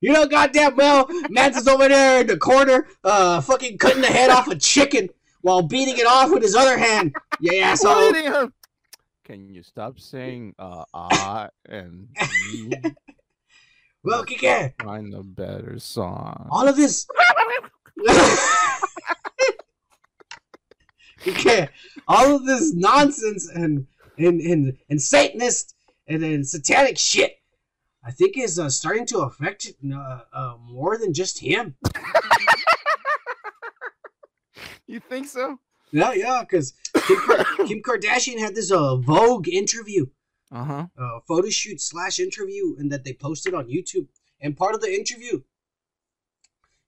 You know, goddamn well, Manson's over there in the corner, uh, fucking cutting the head off a chicken while beating it off with his other hand. Yeah, So, asshole. Can you stop saying uh ah and Well, Kike, find a better song? all of this. Kike, all of this nonsense and and and, and Satanist and, and satanic shit, I think is uh, starting to affect uh, uh, more than just him. You think so? Yeah, yeah, because Kim, Kim Kardashian had this uh, Vogue interview. Uh huh. uh, photo shoot slash interview and that they posted on YouTube. And part of the interview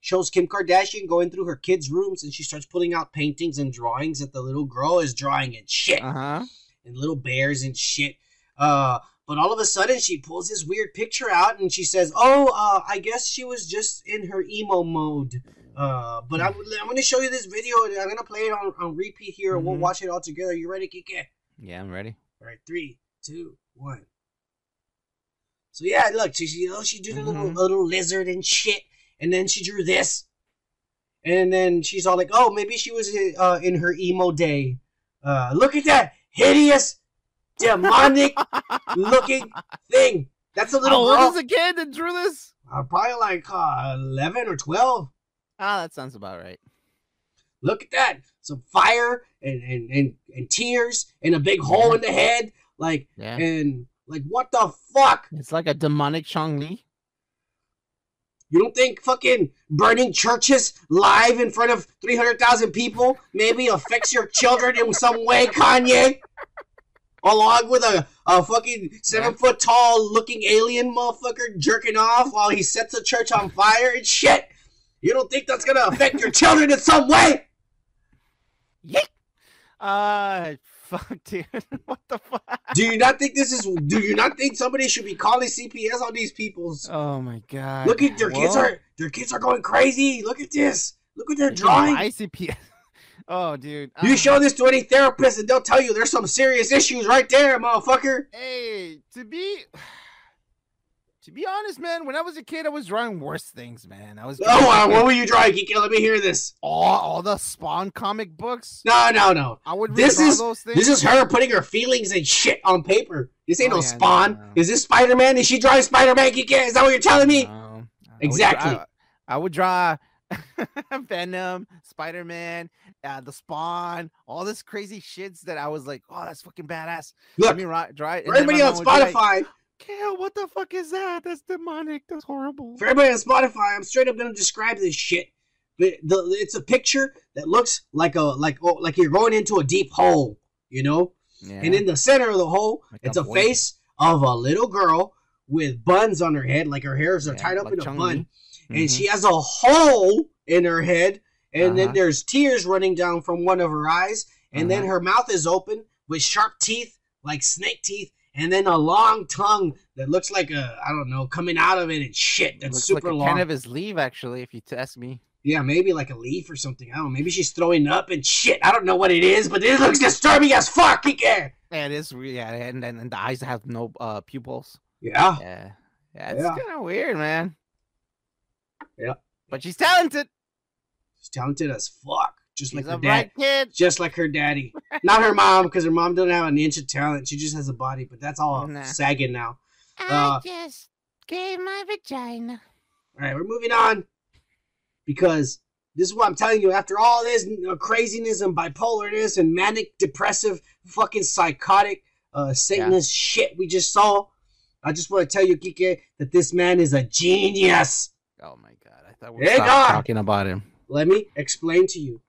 shows Kim Kardashian going through her kids' rooms and she starts pulling out paintings and drawings that the little girl is drawing and shit Uh huh. and little bears and shit. Uh, but all of a sudden she pulls this weird picture out and she says, "Oh, uh, I guess she was just in her emo mode." Uh, but I'm, I'm going to show you this video and I'm going to play it on, on repeat here and we'll Mhm. watch it all together. You ready, Kike? Yeah, I'm ready. All right, three, two, one. So yeah, look, she, you know, she did a little Mhm. little lizard and shit, and then she drew this, and then she's all like, "Oh, maybe she was uh, in her emo day." Uh, look at that hideous, demonic looking thing. That's a little How old is the kid that drew this? uh, probably like uh, eleven or twelve. Ah, that sounds about right. Look at that, some fire and and and, and tears and a big hole in the head, like Yeah. and like what the fuck. It's like a demonic Chun-Li. You don't think fucking burning churches live in front of 300,000 people maybe affects your children in some way, Kanye? Along with a, a fucking seven foot tall looking alien motherfucker jerking off while he sets a church on fire and shit. You don't think that's gonna affect your children in some way? Yeek. Uh, fuck, dude? what the fuck? Do you not think this is? Do you not think somebody should be calling CPS on these people's? Oh my god! Look at their kids are their kids are going crazy. Look at this. Look at their you drawing. buy CPS. Oh, dude. You show this to any therapist and they'll tell you there's some serious issues right there, motherfucker. Hey, to be to be honest, man, when I was a kid, I was drawing worse things, man. I was Oh, uh, what were you drawing, Kiki? Let me hear this. all, all the Spawn comic books. No, no, no. I would This is- those things. This is her putting her feelings and shit on paper. This ain't Oh, no yeah, Spawn. no. Is this Spider Man? Is she drawing Spider Man, Kiki? Is that what you're telling me? No, Exactly. I, would draw Venom, Spider Man, uh, the Spawn, all this crazy shits that I was like, oh, that's fucking badass. Let me draw it. for everybody on mom would like, Spotify, Kale, what the fuck is that? That's demonic. That's horrible. for everybody on Spotify, I'm straight up gonna describe this shit. The, the, it's a picture that looks like a like oh, like you're going into a deep hole, you know. Yeah. And in the center of the hole, Like it's a a face of a little girl with buns on her head, like her hairs are Yeah, tied up like in a Chun-Li. bun, and Mhm. she has a hole in her head, and then Uh-huh. there's tears running down from one of her eyes, and then Uh-huh. her mouth is open with sharp teeth, like snake teeth, and then a long tongue that looks like a I don't know coming out of it and shit. That's looks super like a long. kind of his leave, actually, if you test me. Yeah, maybe like a leaf or something. I don't know. Maybe she's throwing up and shit. I don't know what it is, but it looks disturbing as fuck. Yeah. Yeah, it is. Yeah, and and, and the eyes have no uh pupils. Yeah. Yeah, yeah, it's Yeah. kind of weird, man. Yeah. but she's talented. She's talented as fuck. Just She's like her dad. kid. Just like her daddy. Not her mom, because her mom doesn't have an inch of talent. She just has a body, but that's all Nah. sagging now. I Uh, just gave my vagina. All right, we're moving on because this is what I'm telling you. After all this uh, craziness and bipolarness and manic depressive, fucking psychotic, uh, Satanist shit we just saw, I just want to tell you, Kike, that this man is a genius. Oh my god, I thought we were talking about him. Let me explain to you.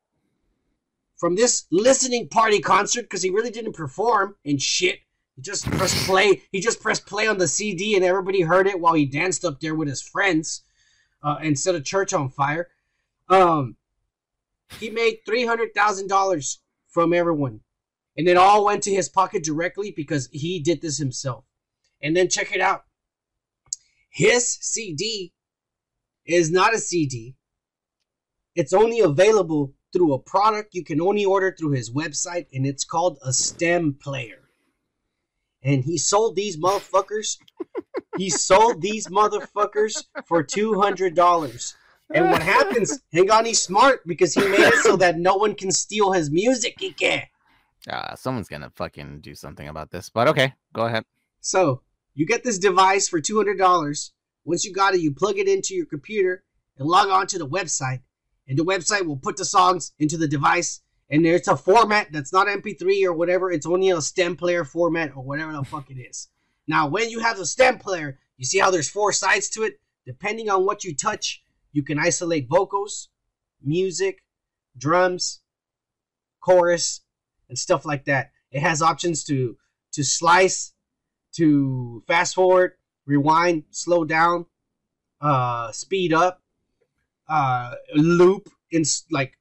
From this listening party concert, because he really didn't perform and shit. He just pressed play. He just pressed play on the CD, and everybody heard it while he danced up there with his friends, uh, and set a church on fire. Um, he made three hundred thousand dollars from everyone, and it all went to his pocket directly because he did this himself. And then check it out. His CD is not a CD. It's only available through a product you can only order through his website, and it's called a stem player. And he sold these motherfuckers. he sold these motherfuckers for two hundred dollars. And what happens? Hang on, he's smart because he made it so that no one can steal his music. He can. Uh, someone's gonna fucking do something about this, but okay, go ahead. So you get this device for two hundred dollars. Once you got it, you plug it into your computer and log on to the website. And the website will put the songs into the device. And there's a format that's not MP3 or whatever. It's only a stem player format or whatever the fuck it is. Now, when you have the stem player, you see how there's four sides to it. Depending on what you touch, you can isolate vocals, music, drums, chorus, and stuff like that. It has options to to slice, to fast forward, rewind, slow down, uh, speed up, uh, loop, in like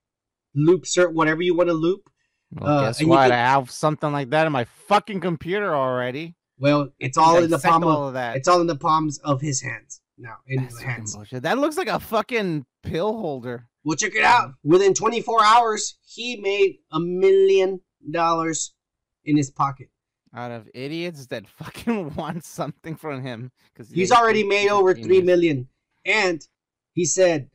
loop cert whatever you want to loop. Well, Uh, guess what? can- I have something like that in my fucking computer already. Well, it's all in the palm all of that. it's all in the palms of his hands now in That's his hands. bullshit. That looks like a fucking pill holder. Well, check it out. Within 24 hours, he made a million dollars in his pocket. Out of idiots that fucking want something from him, because He's already made over three million, and he said,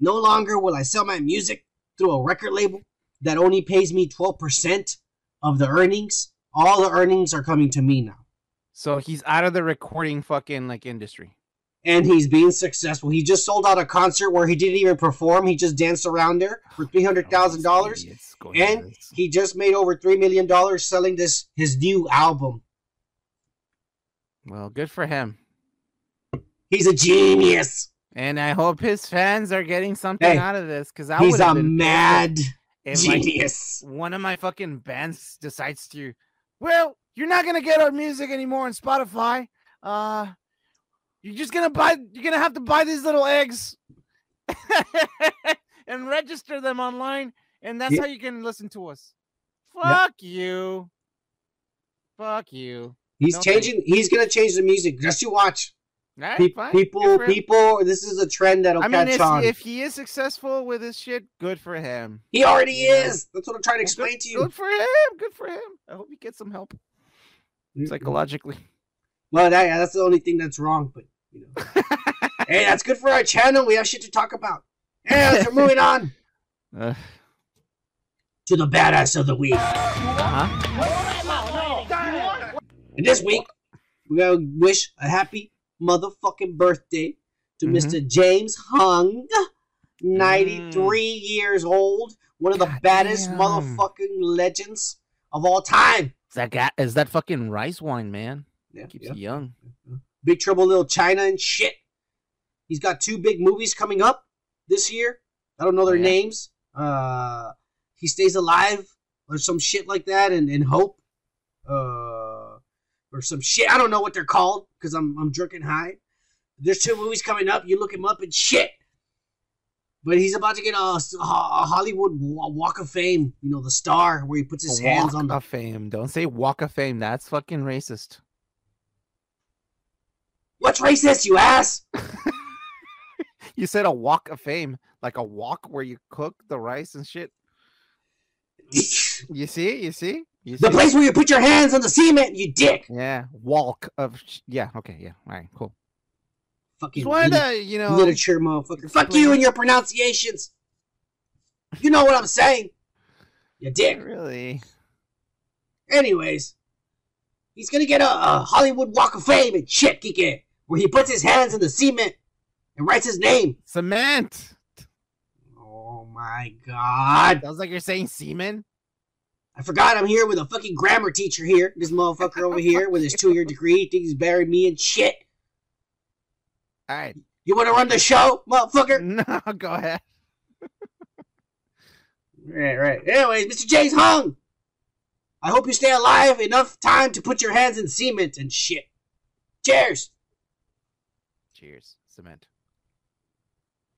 "No longer will I sell my music through a record label that only pays me 12 percent of the earnings. All the earnings are coming to me now." So he's out of the recording fucking like industry. and he's being successful. He just sold out a concert where he didn't even perform. He just danced around there for three hundred thousand dollars, Idiots going to and he just made over three million dollars selling this his new album. Well, good for him. He's a genius. And I hope his fans are getting something Hey, out of this because I He's would a have been pissed mad like, genius. one of my fucking bands decides to, well, you're not gonna get our music anymore on Spotify. Uh, you're just gonna buy. You're gonna have to buy these little eggs and register them online, and that's Yeah. how you can listen to us. Fuck you. Fuck you. He's changing. He's gonna change the music. Just you watch. Right, Pe- fine. People, people. This is a trend that'll I mean, catch if, on. if he is successful with his shit, good for him. he already Yeah. is. That's what I'm trying to explain good, to you. Good for him. Good for him. I hope he gets some help psychologically. Well, that, that's the only thing that's wrong. But you know, hey, that's good for our channel. We have shit to talk about. Yeah, so moving on Uh, to the badass of the week. uh-huh. And this week, we gotta wish a happy motherfucking birthday to Mhm. Mr. James Hong, 93 years old, one of the God baddest damn. motherfucking legends of all time. Is that guy? Is that fucking rice wine, man? Yeah, Keeps yeah. you young. Big Trouble Little China and shit. He's got two big movies coming up this year. I don't know their Oh, yeah? names. Uh, he stays alive or some shit like that, and, and Hope, uh, or some shit. I don't know what they're called because I'm I'm drinking high. There's two movies coming up. You look him up and shit. But he's about to get a, a Hollywood Walk of Fame. You know, the star where he puts his A hands on the. of fame. Don't say walk of fame. That's fucking racist. What's racist, you ass? You said a walk of fame, like a walk where you cook the rice and shit. You see? You see? You see? the place where you put your hands on the cement, you dick. Yeah, walk of. Yeah. Okay. Yeah. All right. Cool. Fucking Just wanted to, you know. literature, motherfucker. Fuck you and your pronunciations. You know what I'm saying? You dick. Really? Anyways, he's gonna get a, a Hollywood Walk of Fame and shit, Kike, where he puts his hands in the cement and writes his name. Cement. Oh my god. Sounds like you're saying semen. I forgot I'm here with a fucking grammar teacher here. This motherfucker over here with his two year degree thinks he's better than me and shit. All right. You wanna run the show, motherfucker? No, go ahead. Right, right. Anyways, Mr. J's hung. I hope you stay alive enough time to put your hands in cement and shit. Cheers. Cheers. Cement.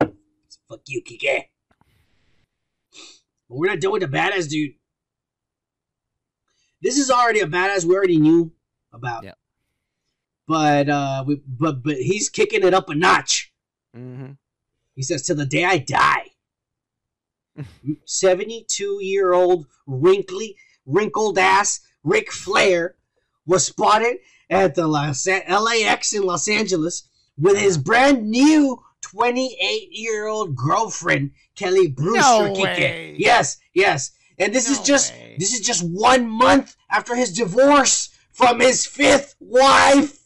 Fuck you, Kike. But we're not done with the badass dude. This is already a badass we already knew about. Yep. But uh we, but but he's kicking it up a notch. Mm-hmm. He says, "Till the day I die." Seventy-two-year-old wrinkly, wrinkled ass Ric Flair was spotted at the Los- LAX in Los Angeles with his brand new 28-year-old girlfriend Kelly Brewster. No way. Yes, yes. And this is just way. this is just one month after his divorce from his fifth wife.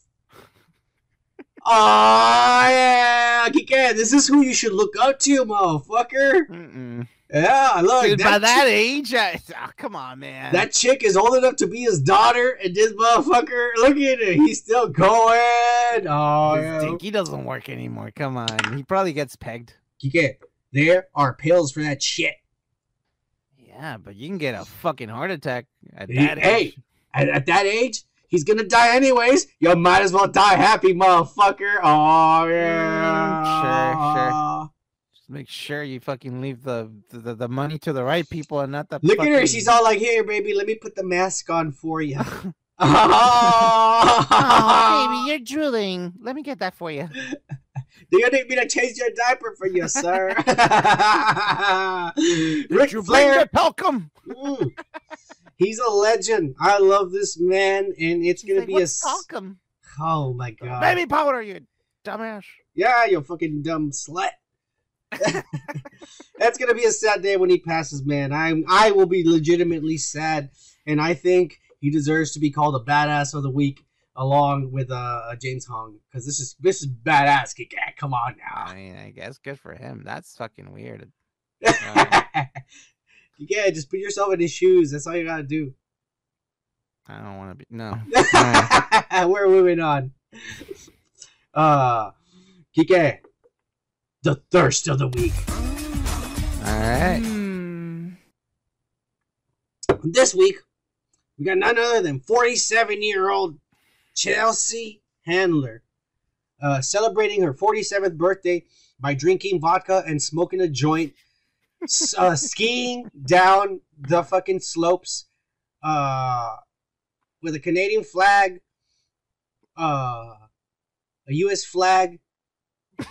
Oh yeah, Kike, this is who you should look up to, motherfucker. Mm-mm. Yeah, look, Dude, by that, that chick, age, I, oh, come on, man. that chick is old enough to be his daughter, and this motherfucker, look at it, he's still going. Oh His yeah, dinky doesn't work anymore. Come on, he probably gets pegged. Kike, there are pills for that shit. Yeah, but you can get a fucking heart attack at He- that hey, age. At, at that age, he's gonna die anyways. You might as well die happy, motherfucker. Oh yeah, sure, sure. Just make sure you fucking leave the the, the money to the right people and not the. Look at her. She's all like, "Here, baby, let me put the mask on for you." oh, baby, you're drooling. Let me get that for you. Do you need me to change your diaper for you, sir? Did Ric you Flair. talcum? Mm. He's a legend. I love this man, and it's He's gonna like, be a. "What's s- talcum? Oh my god. Baby powder, you dumbass. Yeah, you fucking dumb slut. That's gonna be a sad day when he passes, man. I'm I will be legitimately sad, and I think he deserves to be called a badass of the week along with uh James Hong because this is this is badass. Come on now. I mean, I guess good for him. That's fucking weird. yeah, just put yourself in his shoes. That's all you gotta do. I don't want to be. No. We're moving on. Uh, Kike, the thirst of the week. All right. This week, we got none other than 47 year old Chelsea Handler uh, celebrating her 47th birthday by drinking vodka and smoking a joint, uh, skiing down the fucking slopes uh, with a Canadian flag, uh, a U.S. flag. uh,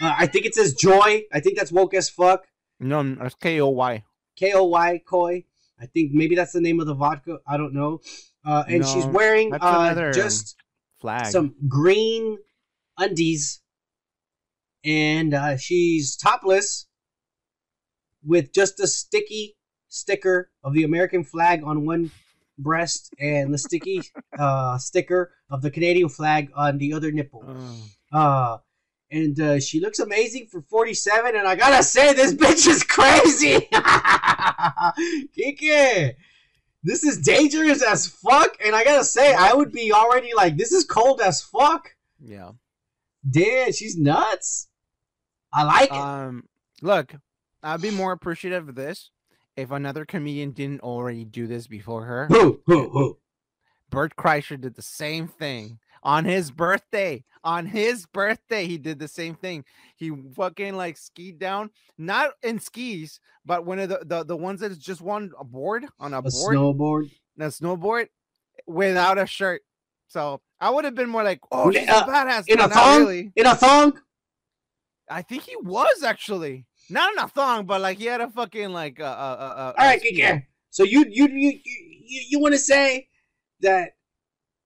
I think it says joy. I think that's woke as fuck. No, it's K O Y. K O Y Koi. I think maybe that's the name of the vodka. I don't know. Uh, and she's wearing uh, just Flag. some green undies, and uh, she's topless with just a sticky sticker of the American flag on one breast and the sticky uh, sticker of the Canadian flag on the other nipple. Oh. Uh, and uh, she looks amazing for 47. And I gotta say, this bitch is crazy. Kike, this is dangerous as fuck. And I gotta say, I would be already like, this is cold as fuck. yeah. Damn, she's nuts. I like it. Um, look, I'd be more appreciative of this if another comedian didn't already do this before her. who, who, who? Bert Kreischer did the same thing on his birthday. On his birthday, he did the same thing. He fucking like skied down, not in skis, but one of the the, the ones that is just one a board on a, A board, snowboard. a snowboard, without a shirt. So I would have been more like, "Oh, she's Uh, a badass." In a thong? really. In a thong? I think he was actually not in a thong, but like he had a fucking like uh uh uh. All right. Kike. So you, you, you, you, you want to say that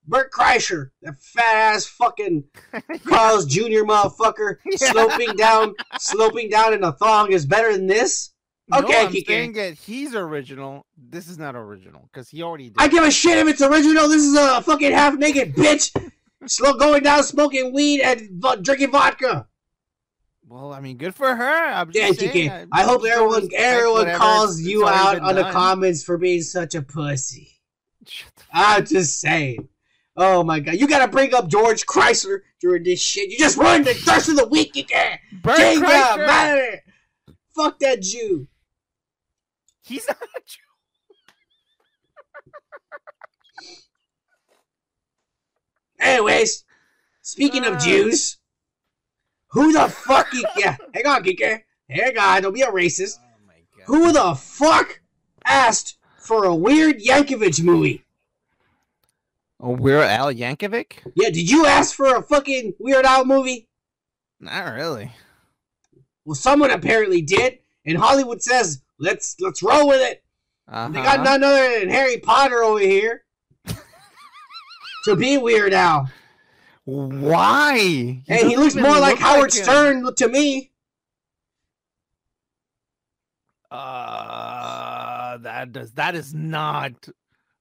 Bert Kreischer, that fat ass fucking Carl's Jr. motherfucker, Yeah. sloping down, sloping down in a thong is better than this? No, Okay, I'm Kike. saying that he's original. This is not original because he already did. I give a shit if it's original. This is a fucking half naked bitch, slow going down, smoking weed and drinking vodka. Well, I mean, good for her. I'm Yeah, just saying, Kike. I hope everyone, everyone calls you out on the comments for being such a pussy. I'm just saying. Oh my god, you gotta bring up George Chrysler during this shit. You just ruined the thirst of the week, again. Bert of! Matter. Fuck that Jew. He's not a Jew. Anyways, speaking of Uh. Jews, who the fuck? You, yeah, hang on, Kike. Hang on, don't be a racist. Oh my god. Who the fuck asked for a weird Yankovic movie? Oh, we're Al Yankovic? Yeah, did you ask for a fucking Weird Al movie? Not really. Well, someone apparently did, and Hollywood says let's let's roll with it. Uh-huh. They got none other than Harry Potter over here to be Weird Al. Why? He Hey, he looks more like Howard him. Stern to me. Uh, that does that is not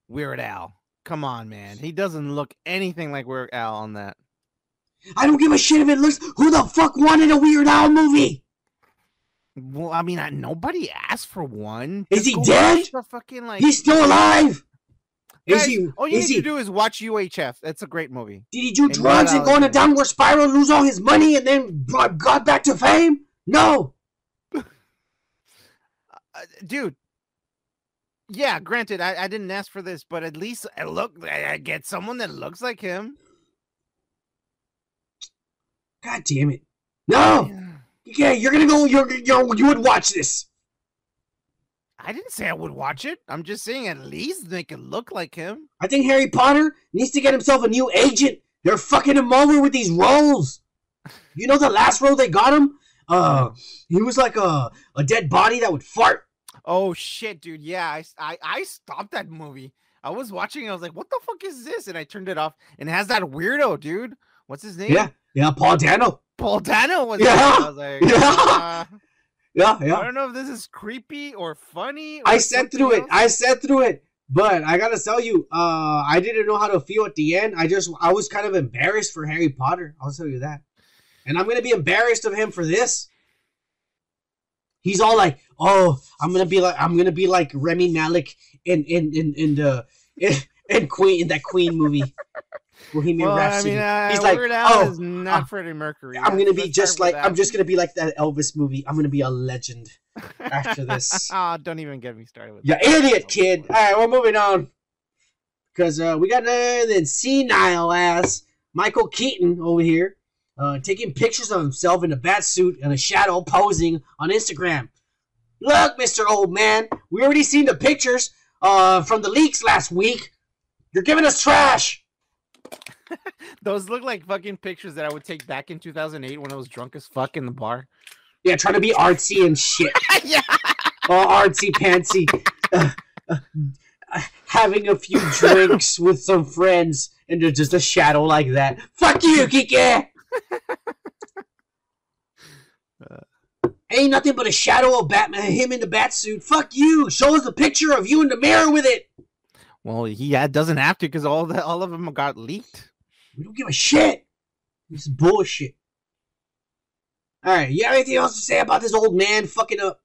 Weird Al. Come on, man. He doesn't look anything like Weird Al on that. I don't give a shit if it looks. Who the fuck wanted a Weird Al movie? Well, I mean, I, nobody asked for one. Is Just he dead? fucking like. He's still alive. Is he? all you Is need he? to do is watch UHF. It's a great movie. Did he do And drugs and go on a downward spiral, lose all his money, and then got back to fame? No. Uh, dude. Yeah, granted, I, I didn't ask for this, but at least I look. I, I get someone that looks like him. God damn it. No. Yeah, you're gonna go. You're, you're you would watch this. I didn't say I would watch it. I'm just saying at least make it look like him. I think Harry Potter needs to get himself a new agent. They're fucking him over with these roles. You know the last role they got him? Uh, he was like a, a dead body that would fart. Oh shit, dude. Yeah, I I stopped that movie. I was watching. It. I was like, "What the fuck is this?" And I turned it off. And it has that weirdo, dude. What's his name? Yeah, yeah, Paul Dano. Paul Dano was. Yeah, it. I was like, yeah. uh, Yeah, I don't know if this is creepy or funny. Or I sat through it. I sat through it. But I gotta tell you, uh, I didn't know how to feel at the end. I just, I was kind of embarrassed for Harry Potter. I'll tell you that. And I'm gonna be embarrassed of him for this. He's all like, "Oh, I'm gonna be like, I'm gonna be like Rami Malek in in in in the in, in Queen in that Queen movie, Bohemian Well, I Rhapsody." mean, uh, He's like, Al "Oh, is not uh, Freddie Mercury. I'm gonna be just like, I'm just gonna be like that Elvis movie. I'm gonna be a legend. after this. Ah, don't even get me started with You that. idiot, kid. All right, we're moving on. Because uh, we got another than senile ass Michael Keaton over here uh, taking pictures of himself in a bat suit and a shadow posing on Instagram. Look, Mr. Old Man, we already seen the pictures. uh, from the leaks last week. You're giving us trash. Those look like fucking pictures that I would take back in 2008 when I was drunk as fuck in the bar. Yeah, trying to be artsy and shit. yeah. All artsy pantsy. Uh, uh, having a few drinks with some friends, and there's just a shadow like that. Fuck you, Kike! Uh, Ain't nothing but a shadow of Batman, him in the bat suit. Fuck you! Show us a picture of you in the mirror with it! Well, he doesn't have to because all the all of them got leaked. We don't give a shit. This is bullshit. Alright, you have anything else to say about this old man fucking up?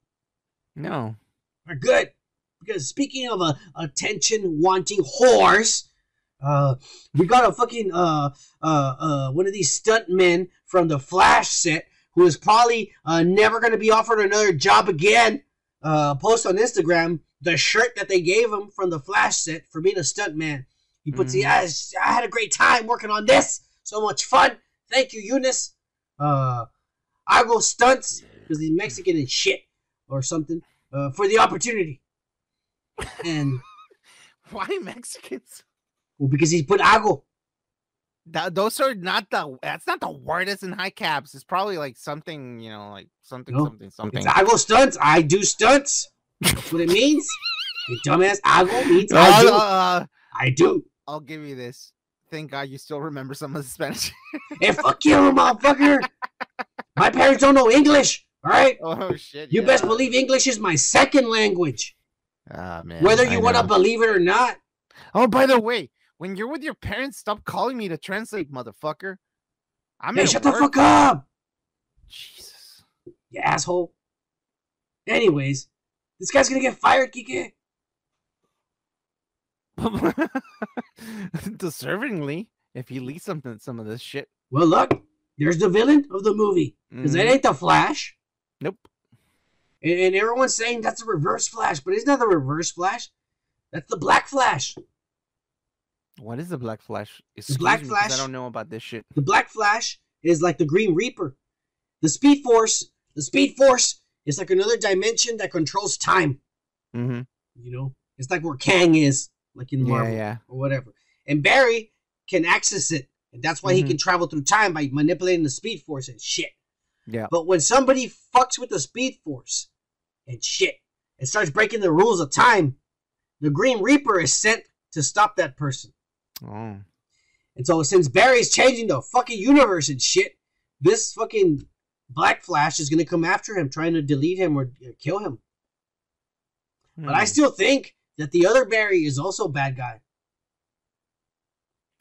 No. We're good. Because speaking of a attention wanting whores, uh, we got a fucking uh uh uh one of these stunt men from the Flash set who is probably uh never gonna be offered another job again. Uh, post on Instagram the shirt that they gave him from the Flash set for being a stunt man. He puts, Mhm. yeah, I had a great time working on this. So much fun. Thank you, Eunice. Uh, I go stunts because he's Mexican and shit or something uh, for the opportunity. And Why Mexicans? Well, because he's put ago. That, those are not the. That's not the word. It's in high caps. It's probably like something. You know, like something, No, something, something. It's ago stunts. I do stunts. That's what it means. you dumbass. Ago means I Uh, do. uh, I do. I'll give you this. Thank God you still remember some of the Spanish. Hey, fuck you, motherfucker. My parents don't know English. All right. oh shit! You yeah. best believe English is my second language, Ah man. whether you want to believe it or not. Oh, by the way, when you're with your parents, stop calling me to translate, motherfucker. I'm hey, shut the fuck up, Jesus. you asshole. Anyways, this guy's gonna get fired, Kike. Deservingly, if he leaks something, some of this shit. Well, look, there's the villain of the movie. Because that Mhm. ain't the Flash. Nope. And, and everyone's saying that's a reverse Flash, but it's not the reverse Flash. That's the Black Flash. What is the Black Flash? The Black Excuse me, Flash- I don't know about this shit. The Black Flash is like the Green Reaper. The Speed Force, the Speed Force is like another dimension that controls time. Mm-hmm. You know, it's like where Kang is, like in Yeah, Marvel yeah. or whatever. And Barry can access it, and that's why he Mhm. can travel through time by manipulating the Speed Force and shit. Yeah. But when somebody fucks with the Speed Force and shit and starts breaking the rules of time, the Green Reaper is sent to stop that person. Oh. And so since Barry's changing the fucking universe and shit, this fucking Black Flash is gonna come after him, trying to delete him or kill him. But I Hmm. still think that the other Barry is also a bad guy.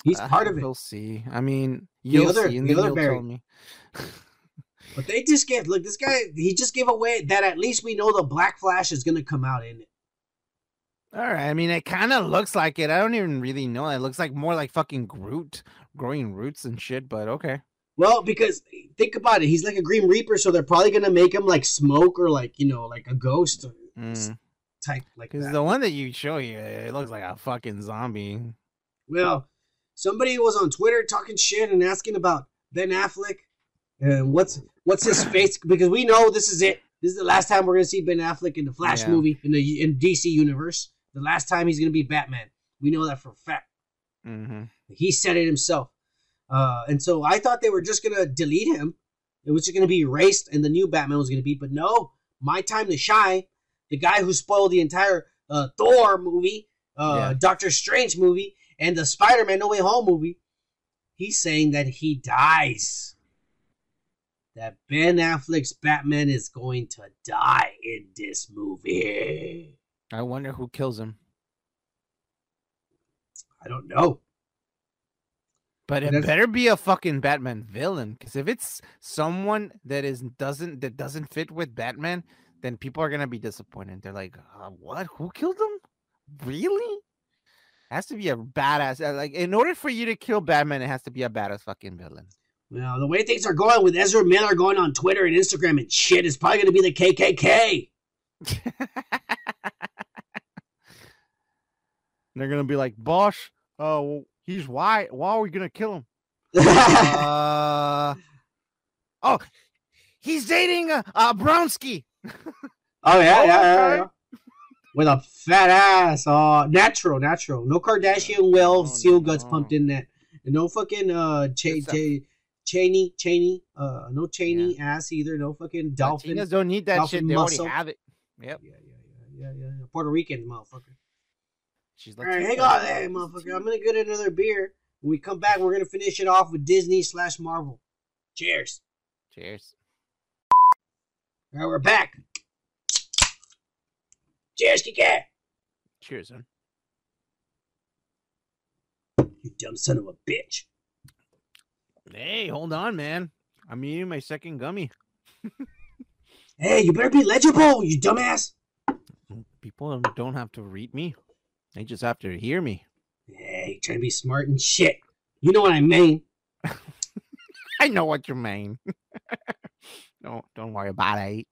He's Uh, part of it. We'll see. I mean, you'll other- see, the other Barry. But they just gave look, this guy he just gave away that at least we know the Black Flash is gonna come out in it. All right. I mean, it kind of looks like it. I don't even really know. It looks like more like fucking Groot growing roots and shit. But okay. Well, because think about it, he's like a Green Reaper, so they're probably gonna make him like smoke or like you know like a ghost or Mm. type like Because the one that you show here, it looks like a fucking zombie. Well, somebody was on Twitter talking shit and asking about Ben Affleck and what's what's his face because we know this is it. This is the last time we're gonna see Ben Affleck in the Flash Yeah. movie in the in DC universe. The last time he's gonna be Batman. We know that for a fact. Mm-hmm. He said it himself. Uh, and so I thought they were just gonna delete him. It was just gonna be erased, and the new Batman was gonna be. But no, my time to shine. The guy who spoiled the entire uh, Thor movie, uh, Yeah. Doctor Strange movie, and the Spider-Man No Way Home movie. He's saying that he dies. That Ben Affleck's Batman is going to die in this movie. I wonder who kills him. I don't know. But it better be a fucking Batman villain. Because if it's someone that is doesn't that doesn't fit with Batman, then people are gonna be disappointed. They're like, uh, "What? Who killed him? Really?" It Has to be a badass. uh, Like, in order for you to kill Batman, it has to be a badass fucking villain. Well, the way things are going with Ezra Miller going on Twitter and Instagram and shit, it's probably going to be the KKK. They're gonna be like, "Boss, oh, he's white. Why are we gonna kill him?" uh, oh, he's dating a uh, Brownsky. oh yeah, yeah, yeah, yeah. with a fat ass. Uh, natural, natural. No Kardashian well No, seal guts no. pumped in that. And no fucking uh Ch-. Ch- Chaney, Chaney. Uh, no Chaney ass either. No fucking dolphin. Latinas don't need that dolphin shit. They muscle. already have it. Yep. Yeah, yeah, yeah, yeah, yeah, yeah. Puerto Rican motherfucker. She's All right, hang on there, motherfucker. I'm gonna get another beer. When we come back, we're gonna finish it off with Disney slash Marvel. Cheers. Cheers. All right, we're back. Cheers, Kike. Cheers, son. You dumb son of a bitch. Hey, hold on, man. I'm eating my second gummy. Hey, you better be legible, you dumbass. People don't have to read me. They just have to hear me. Hey, trying to be smart and shit. You know what I mean? I know what you mean. don't don't worry about it.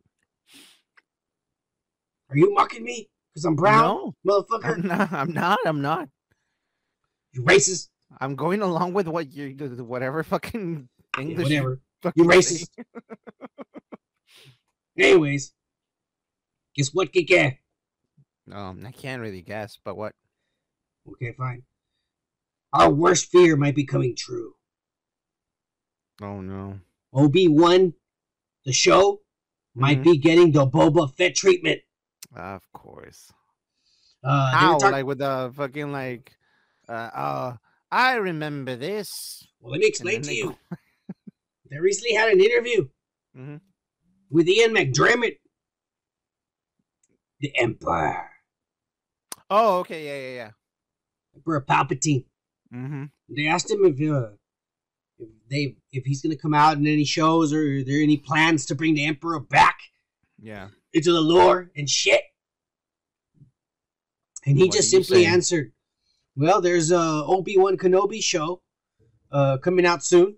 Are you mocking me? Because I'm brown, No, motherfucker? I'm not. I'm not. I'm not. You racist? I'm going along with what you whatever fucking Yeah, English. whatever. fucking You racist. Anyways, guess what, Kike? Um, I can't really guess, but what? Okay, fine. Our worst fear might be coming true. Oh no. Obi-Wan, the show, might Mhm. be getting the Boba Fett treatment. Of course. Uh, How? talk- Like with the fucking like, uh, uh, I remember this. well, let me explain to you. They recently had an interview mm-hmm. with Ian McDiarmid, the Emperor, Oh, okay, yeah, yeah, yeah. Emperor Palpatine. Mm-hmm. They asked him if uh, if they if he's gonna come out in any shows or are there any plans to bring the Emperor back Yeah. into the lore and shit. And he What just simply say? answered, "Well, there's a Obi Wan Kenobi show uh, coming out soon,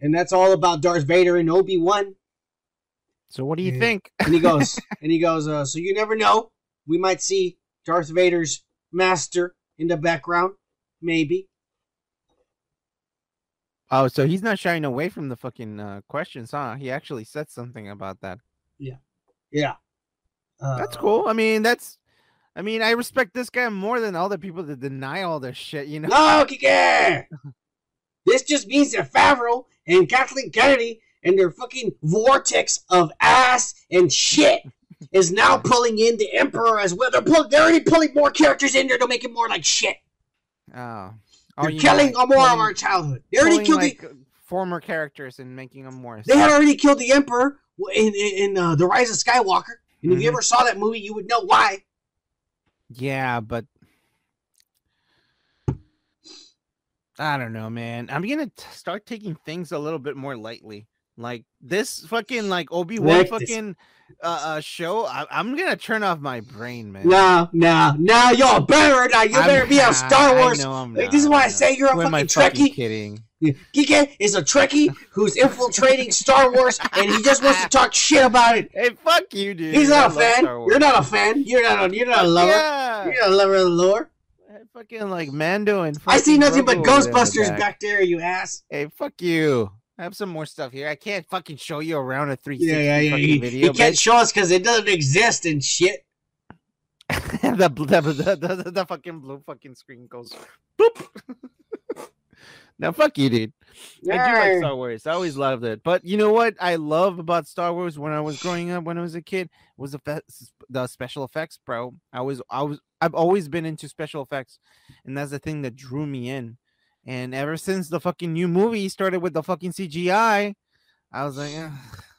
and that's all about Darth Vader and Obi Wan." So what do you think? And he goes, and he goes, uh, "So you never know. We might see Darth Vader's master in the background, maybe." Oh, so he's not shying away from the fucking uh, questions, huh? He actually said something about that. Yeah, uh, That's cool. I mean, that's. I mean, I respect this guy more than all the people that deny all this shit. You know. No, Kike! This just means that Favreau and Kathleen Kennedy and their fucking vortex of ass and shit is now pulling in the Emperor as well. They're, pull- they're already pulling more characters in there to make it more like shit. Oh. They're you killing like more of our childhood. They already pulling, killed like, the. former characters and making them more. They had already killed the Emperor in in, in uh, the Rise of Skywalker. And if you Mhm. ever saw that movie, you would know why. Yeah, but I don't know, man. I'm gonna t- start taking things a little bit more lightly. Like this fucking like Obi Wan Like fucking uh, uh show. I- I'm gonna turn off my brain, man. No, no, no, you're better now. You I'm- better be on Star I Wars. I'm Like, not, this is why I know. say you're a am I fucking Trekkie. kidding? Kike is a Trekkie who's infiltrating Star Wars, and he just wants to talk shit about it. Hey, fuck you, dude. He's not a fan. You're not a fan. You're not a. You're not a lover. Yeah. You're not a lover of the lore. Hey, Fucking like Mando and I see nothing but Grogu there the Ghostbusters back. back there. You ass. Hey, fuck you. I have some more stuff here. I can't fucking show you around a 360 Yeah, yeah, yeah. video. he can't bitch. show us because it doesn't exist and shit. the, the, the, the, the, fucking blue fucking screen goes boop. now fuck you, dude. I do like Star Wars. I always loved it. But you know what I love about Star Wars when I was growing up, when I was a kid, was the fe- the special effects, bro. I was I was I've always been into special effects, and that's the thing that drew me in. And ever since the fucking new movie started with the fucking CGI, I was like, "Ugh,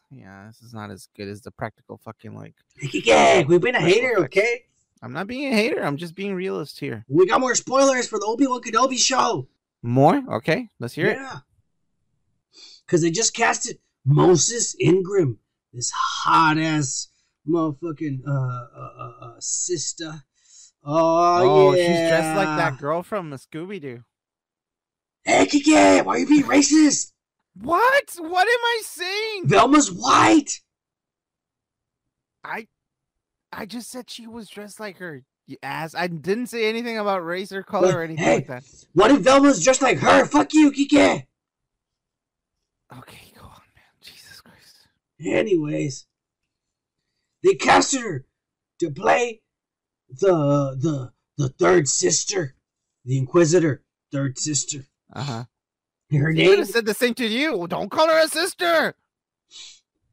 yeah, this is not as good as the practical fucking like. Yeah, we've been a hater, effects. okay? I'm not being a hater. I'm just being realist here. We got more spoilers for the Obi Wan Kenobi show. More? Okay, let's hear it. Yeah. Because they just casted Moses Ingram, this hot ass motherfucking uh, uh, uh, uh, sister. Oh, Oh, yeah. she's dressed like that girl from the Scooby Doo. Hey, Kike, why are you being racist? What? What am I saying? Velma's white. I I just said she was dressed like her. You ass. I didn't say anything about race or color or anything hey. like that. What if Velma's just like her? Fuck you, Kike. Okay, go on, man. Jesus Christ. Anyways, they casted her to play the the the third sister, the Inquisitor, third sister. Uh huh. Her He would name. have said the same to you. Don't call her a sister.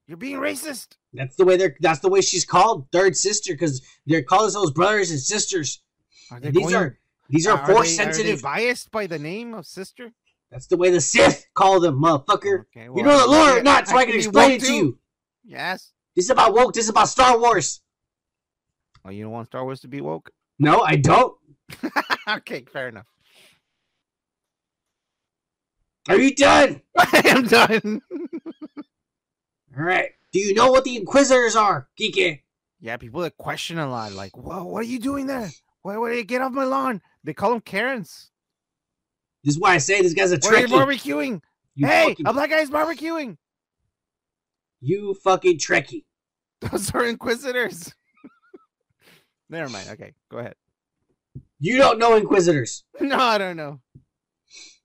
You're being racist. That's the way they're. That's the way she's called, third sister, because they're calling themselves brothers and sisters. Are And these going- are these are, are force they- are sensitive. biased by the name of sister. That's the way the Sith call them, motherfucker. Okay, you know the lore or not, so I, can be explain it to you. Yes. This is about woke. This is about Star Wars. Oh, you don't want Star Wars to be woke? No, I don't. okay, fair enough. Are you done? I am done. All right. Do you know what the Inquisitors are, Geeky? yeah, people that question a lot, like, "Whoa, what are you doing there? Why, why, get off my lawn?" They call them Karens. This is why I say this guy's a Why are you Trekkie. barbecuing? You hey, fucking, a black guy's barbecuing. you fucking Trekkie. Those are Inquisitors. Never mind. Okay, go ahead. You don't know Inquisitors. No, I don't know.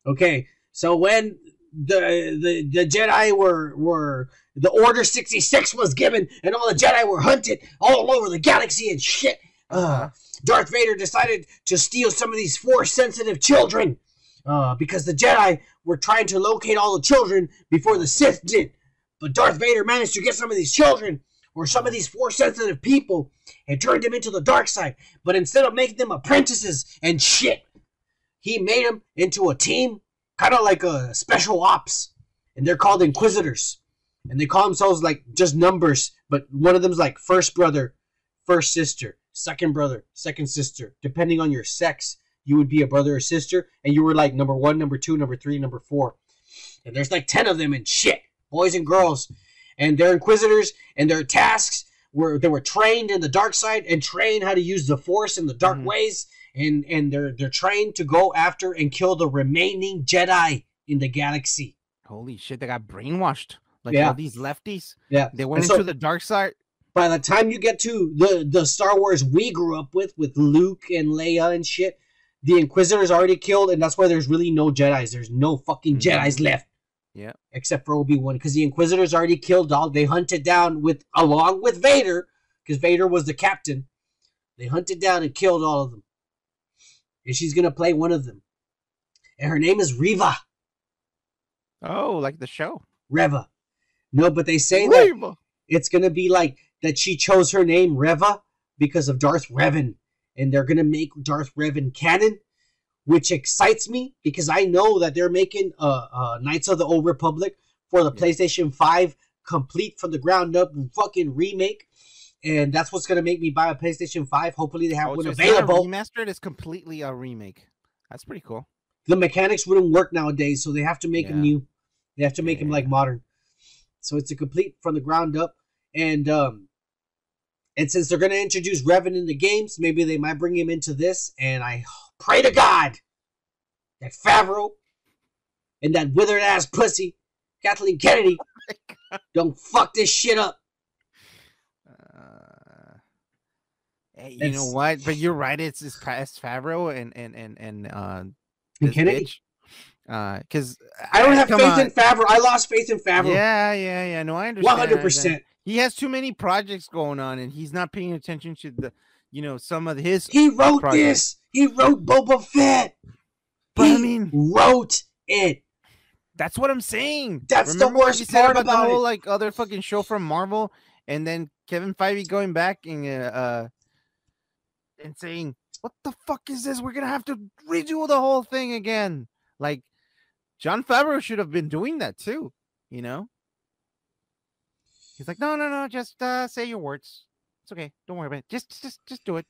Okay, so when the the, the Jedi were were the Order sixty six was given, and all the Jedi were hunted all over the galaxy and shit. Uh, Darth Vader decided to steal some of these force sensitive children uh, because the Jedi were trying to locate all the children before the Sith did. But Darth Vader managed to get some of these children or some of these force sensitive people and turned them into the dark side. But instead of making them apprentices and shit, he made them into a team, kind of like a special ops, and they're called Inquisitors. And they call themselves like just numbers, but one of them's like first brother, first sister, second brother, second sister. Depending on your sex, you would be a brother or sister, and you were like number one, number two, number three, number four. And there's like 10 of them and shit, boys and girls. And they're Inquisitors, and their tasks were they were trained in the dark side and trained how to use the force in the dark Mhm. ways and and they're they're trained to go after and kill the remaining Jedi in the galaxy. Holy shit, they got brainwashed. Like Yeah. all these lefties. Yeah. They went so- into the dark side. By the time you get to the the Star Wars we grew up with with Luke and Leia and shit, the Inquisitors already killed, and that's why there's really no Jedi's. There's no fucking Mhm. Jedi's left. Yeah. Except for Obi Wan, because the Inquisitors already killed all. They hunted down with along with Vader, because Vader was the captain. They hunted down and killed all of them. And she's gonna play one of them. And her name is Riva. Oh, like the show. Reva. No, but they say that it's gonna be like that she chose her name Reva because of Darth Revan, and they're gonna make Darth Revan canon, which excites me because I know that they're making uh, uh Knights of the Old Republic for the Yeah. PlayStation Five complete from the ground up fucking remake, and that's what's gonna make me buy a PlayStation Five. Hopefully they have Oh, one so it's available. remastered. It's completely a remake. That's pretty cool. the mechanics wouldn't work nowadays, so they have to make them new. They have to make them like modern. So it's a complete from the ground up, and um, and since they're gonna introduce Revan in the games, maybe they might bring him into this. And I pray to God that Favreau and that withered ass pussy, Kathleen Kennedy, don't fuck this shit up. Uh, hey, you know what? But you're right. It's it's past Favreau and and and and uh, And Kennedy, bitch. Uh, because I don't have faith on. in Favreau. I lost faith in Favreau. Yeah, yeah, yeah. No, I understand. One hundred percent. He has too many projects going on, and he's not paying attention to the, you know, some of his. He wrote Project. this. He wrote Boba Fett. But I He mean, wrote it. That's what I'm saying. That's the Remember what worst part about, about the it. whole like other fucking show from Marvel, and then Kevin Feige going back and uh, uh and saying, "What the fuck is this? We're gonna have to redo the whole thing again." Like Jon Favreau should have been doing that too. You know, he's like, "No, no, no, just uh say your words. It's okay. Don't worry about it. Just, just, just do it."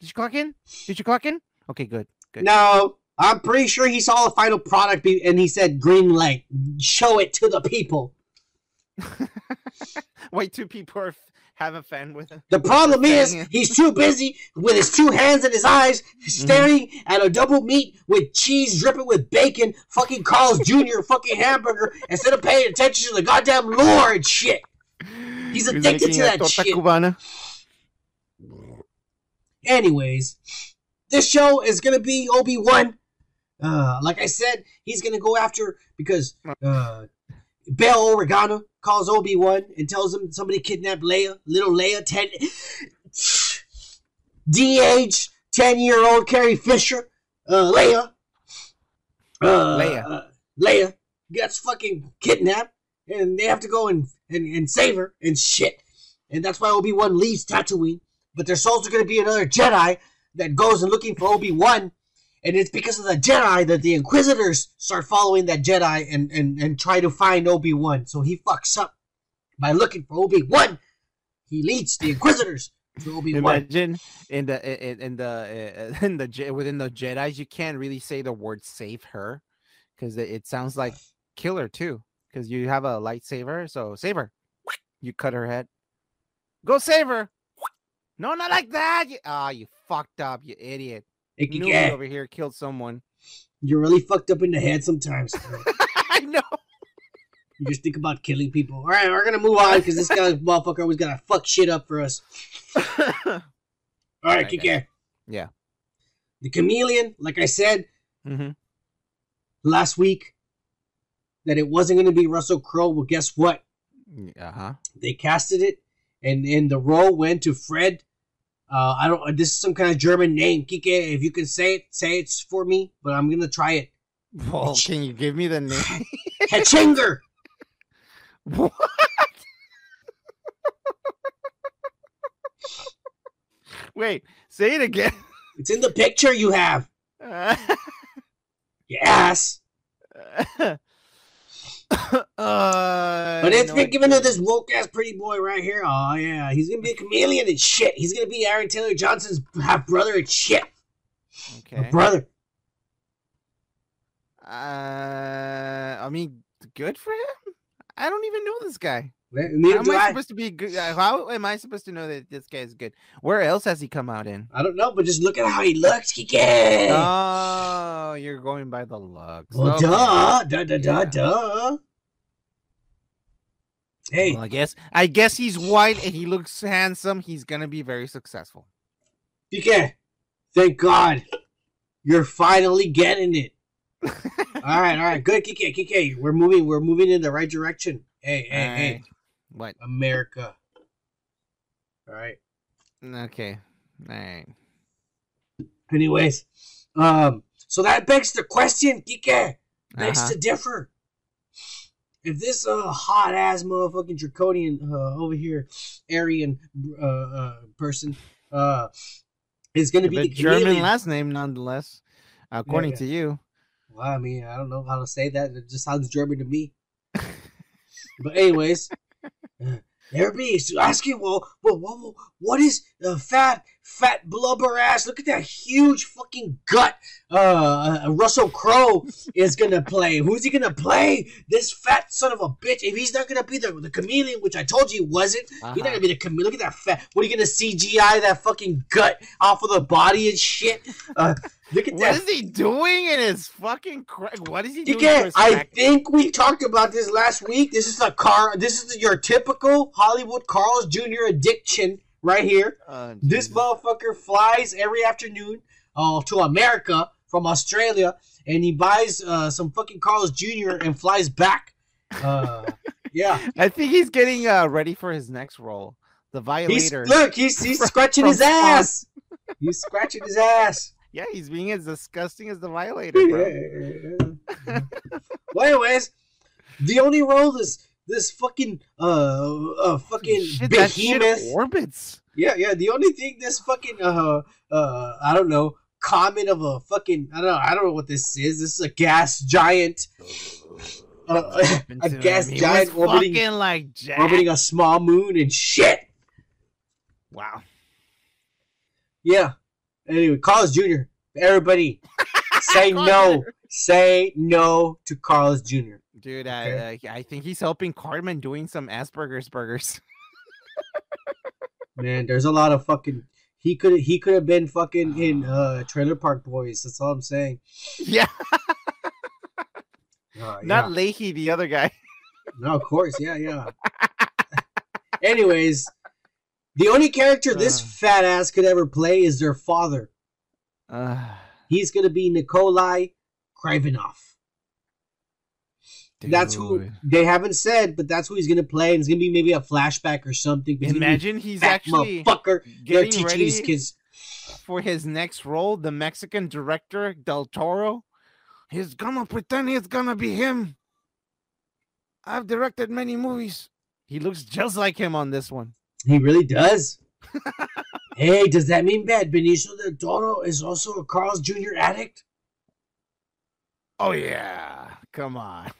Did you clock in? Did you clock in? Okay, good. Good. No, I'm pretty sure he saw the final product and he said green light. Show it to the people. Wait, two people are f- have a fan with him. The problem is he's too busy with his two hands in his eyes, staring at a double meat with cheese dripping with bacon, fucking Carl's Jr. fucking hamburger, instead of paying attention to the goddamn lore and shit. He's addicted to that shit. cubana. Anyways, this show is gonna be Obi Wan. Uh, like I said, he's gonna go after because uh, Bail Organa calls Obi Wan and tells him somebody kidnapped Leia, little Leia, ten, de-aged ten year old Carrie Fisher, uh, Leia, uh, Leia. uh, Leia gets fucking kidnapped, and they have to go and and, and save her and shit. And that's why Obi Wan leaves Tatooine. But there's also going to be another Jedi that goes and looking for Obi Wan, and it's because of the Jedi that the Inquisitors start following that Jedi and and and try to find Obi Wan. So he fucks up by looking for Obi Wan. He leads the Inquisitors to Obi Wan. Imagine in the in, in the in the within the Jedi's, you can't really say the word "save her" because it, sounds like kill her too. Because you have a lightsaber, so save her. You cut her head. Go save her. No, not like that. You, ah, you fucked up, you idiot. Hey, Newbie over here killed someone. You're really fucked up in the head sometimes. I know. You just think about killing people. All right, we're gonna move on because this guy motherfucker always gotta fuck shit up for us. All right, Okay. Kike. Yeah. The chameleon, like I said mm-hmm. last week, that it wasn't gonna be Russell Crowe. Well, guess what? Uh huh. They casted it, and and the role went to Fred. Uh, I don't. This is some kind of German name, Kike. If you can say it, say it for me. But I'm gonna try it. Well, can you give me the name? Hechinger. what? Wait, say it again. It's in the picture you have. Uh, You ass. uh, But it's been given to this woke ass pretty boy right here. Oh yeah, he's gonna be a chameleon and shit. He's gonna be Aaron Taylor Johnson's half brother and shit. Okay. brother. Uh, I mean, good for him. I don't even know this guy. Neither How am I I. supposed to be good? How am I supposed to know that this guy is good? Where else has he come out in? I don't know, but just look at how he looks, Kike. Oh, you're going by the looks. well, Okay. duh, duh, duh, duh, Yeah. duh. Hey, Well, I guess I guess he's white and he looks handsome. He's gonna be very successful. Kike, thank God, you're finally getting it. all right, all right, good, Kike, Kike. We're moving, we're moving in the right direction. Hey, hey, hey, Alright. What? America. All right. Okay. All right. Anyways, um, so that begs the question, Kike. Begs Uh-huh. to differ. If this uh hot ass motherfucking draconian uh over here, Aryan uh, uh person uh is gonna be the German chameleon. last name, nonetheless, according yeah. to you. Well, I mean, I don't know how to say that. It just sounds German to me. but anyways, everybody's asking, well, well, well, what is uh, fat, fat blubber ass? Look at that huge fucking gut. Uh, uh, Russell Crowe is gonna play. Who's he gonna play? This fat son of a bitch. If he's not gonna be the the chameleon, which I told you he wasn't, he's not Uh-huh. gonna be the chameleon. Look at that fat. What are you gonna CGI that fucking gut off of the body and shit? Uh, look at What that is he doing in his fucking? Cra- what is he doing? I think we talked about this last week. This is a car. This is your typical Hollywood Carl's Jr. addiction right here. Oh, This motherfucker flies every afternoon uh, to America from Australia, and he buys uh, some fucking Carl's Jr. and flies back. Uh, yeah, I think he's getting uh, ready for his next role, the he's Violator. look. He's he's scratching his ass. He's scratching his ass. Yeah, he's being as disgusting as the Violator, bro. well, anyways, the only role this this fucking uh uh fucking Shit, behemoth. orbits. Yeah, yeah. The only thing this fucking uh uh I don't know comet of a fucking I don't know I don't know what this is. This is a gas giant. Uh, a to him? gas giant orbiting like Jack. orbiting a small moon and shit. Wow. Yeah. Anyway, Carlos Jr. Everybody, say no. Say no to Carlos Jr. Dude, I, uh, I think he's helping Cartman doing some Asperger's burgers. Man, there's a lot of fucking. He could he could have been fucking in uh Trailer Park Boys. That's all I'm saying. yeah, Uh, not yeah. Lahey, the other guy. No, of course, yeah, yeah. Anyways, the only character this Uh. fat ass could ever play is their father. Uh, He's gonna be Nikolai Kravinoff. That's who they haven't said, but that's who he's gonna play. And it's gonna be maybe a flashback or something. He's Imagine he's actually motherfucker. They're getting teaching ready. these kids. for his next role, the Mexican director Del Toro. He's gonna pretend it's gonna be him. I've directed many movies. He looks just like him on this one. He really does. hey, does that mean Bad Benicio del Toro is also a Carl's Jr. addict? Oh yeah, come on.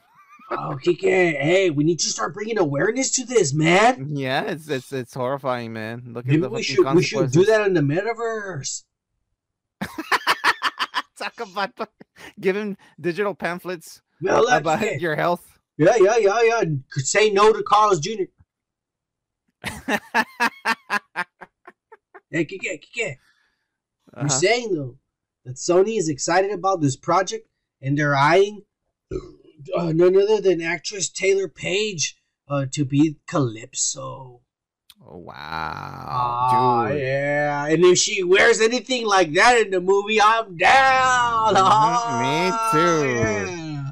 Oh, Kike, hey, we need to start bringing awareness to this, man. Yeah, it's it's it's horrifying, man. Look at Maybe the we should we should do that in the metaverse. Talk about him digital pamphlets Well, about Kike. your health. Yeah, yeah, yeah, yeah. Say no to Carlos Jr. Hey, Kike, Kike. You're Uh-huh. saying though that Sony is excited about this project and they're eyeing uh, none other than actress Taylor Paige uh, to be Calypso. Oh, wow, Ah, yeah. And if she wears anything like that in the movie, I'm down. Mhm, me too. yeah.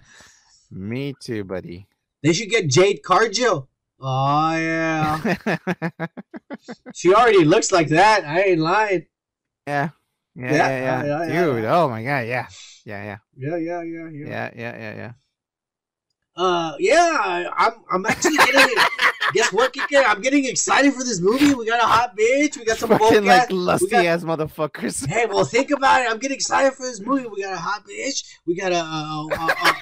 Me too, buddy. They should get Jade Cargill. Oh yeah. she already looks like that. I ain't lying. yeah. Yeah, Yeah, yeah, yeah, yeah, yeah, dude. Oh my god, yeah, yeah, yeah, Yeah, yeah, yeah, yeah. yeah, yeah, yeah, yeah. Uh, yeah. I- I'm, I'm actually getting. guess what, Kike? I'm getting excited for this movie. We got a hot bitch. We got some Fucking woke like ass. lusty got- ass motherfuckers. Hey, well, think about it. I'm getting excited for this movie. We got a hot bitch. We got a. Uh, uh, uh,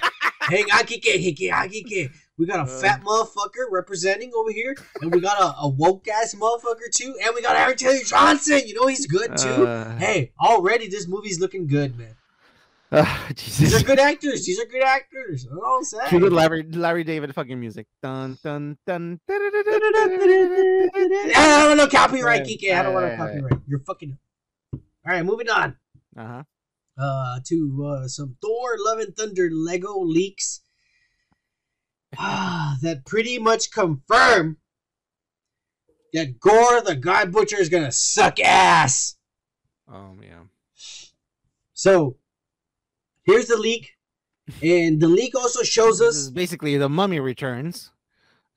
hang on, Kike, Kike, Kike. We got a Uh. fat motherfucker representing over here, and we got a, a woke ass motherfucker too, and we got Aaron Taylor Johnson. You know he's good too. Uh, hey, already this movie's looking good, man. Ah, These are good actors. These are good actors. All I'm saying. Cue the Larry Larry David fucking music. Dun dun dun. I don't know copyright, Right. Kike. I don't want to Right, right, right. copyright. You're fucking. All right, moving on. Uh huh. uh, to uh, some Thor Love and Thunder Lego leaks ah, that pretty much confirm that Gorr the God Butcher is gonna suck ass. Oh yeah. So here's the leak, and the leak also shows us. basically the Mummy Returns.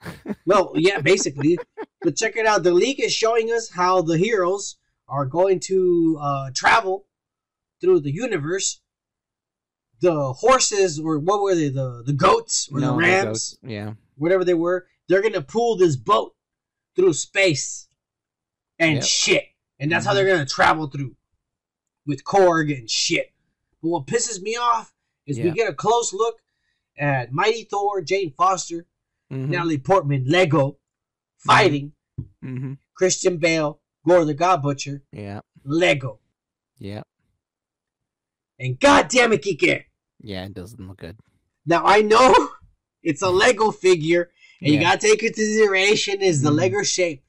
Well, yeah, basically, but check it out. The leak is showing us how the heroes are going to uh, travel through the universe. The horses, or what were they? The the goats or No, the the rams? goats. Yeah. whatever they were, they're gonna pull this boat through space and Yep. shit. And that's how they're gonna travel through with Korg and shit. But what pisses me off is we get a close look at Mighty Thor, Jane Foster, Mhm, Natalie Portman, Lego, fighting mhm. Christian Bale, Gorr the God Butcher, Yeah. Lego. Yeah. And god damn it, Kike. Yeah. It doesn't look good. Now I know it's a Lego figure, and you gotta take into consideration is the Mhm. Lego shape.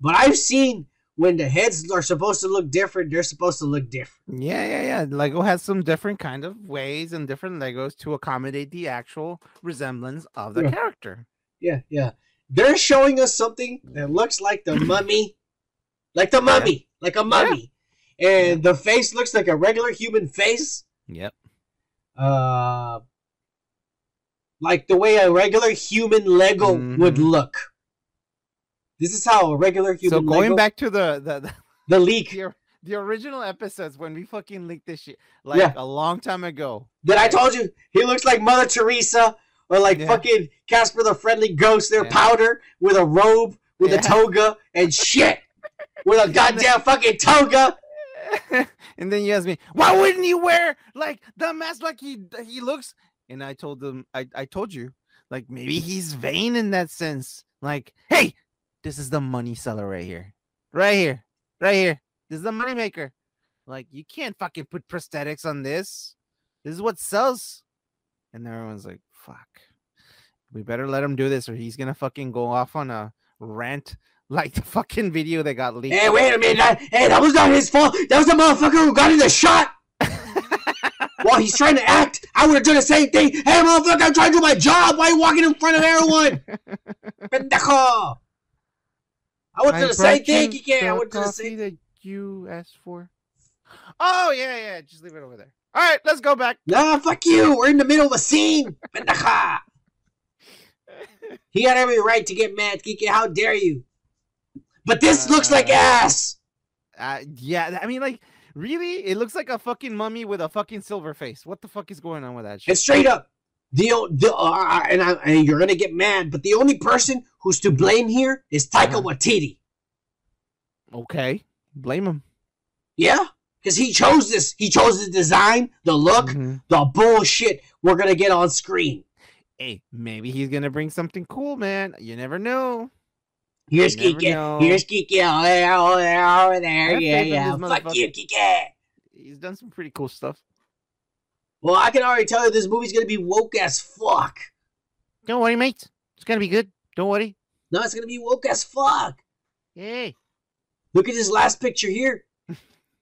But I've seen when the heads are supposed to look different, they're supposed to look different. Yeah, yeah, yeah. Lego has some different kind of ways and different Legos to accommodate the actual resemblance of the Yeah. character. Yeah, yeah. They're showing us something that looks like the mummy, like the mummy, like a mummy, and the face looks like a regular human face. Yep. Uh, like the way a regular human Lego would Mhm. look. This is how a regular human so going Lego, back to the the, the the leak the, the original episodes when we fucking leaked this shit like Yeah. a long time ago. that I told you he looks like Mother Teresa or like Yeah. fucking Casper the Friendly Ghost. They're Yeah. powder with a robe, with a toga and shit, with a goddamn fucking toga. and then you ask me, why wouldn't he wear like the mask like he he looks? And I told them, I, I told you, like maybe he's vain in that sense. Like, hey, this is the money seller right here. Right here. Right here. This is the money maker. Like, you can't fucking put prosthetics on this. This is what sells. And everyone's like, fuck. We better let him do this or he's gonna fucking go off on a rant like the fucking video that got leaked. Hey, wait a minute! that- Hey, that was not his fault. That was the motherfucker who got in the shot. While he's trying to act, I would have done the same thing. Hey, motherfucker, I'm trying to do my job. Why are you walking in front of everyone? Pendejo. I have done the same thing, you Kike. I would have the same. that you asked for. Oh yeah, yeah. Just leave it over there. All right, let's go back. Nah, fuck you. We're in the middle of a scene. He had every right to get mad, Kike. How dare you? But this looks like Uh, ass. Uh, yeah, I mean, like Really? It looks like a fucking mummy with a fucking silver face. What the fuck is going on with that shit? straight up, the, the uh, and, I, and you're gonna get mad, but the only person who's to blame here is Taika Uh-huh. Waititi. Okay. Blame him. Yeah, because he chose this. He chose the design, the look, Mhm. the bullshit we're gonna get on screen. Hey, maybe he's gonna bring something cool, man. You never know. Here's You never Kike. know. Here's Kike. Oh, there, oh, there, over there. Yeah, yeah. Fuck you, Kike. He's done some pretty cool stuff. Well, I can already tell you this movie's gonna be woke as fuck. Don't worry, mate. It's gonna be good. Don't worry. No, it's gonna be woke as fuck. Hey. Look at this last picture here.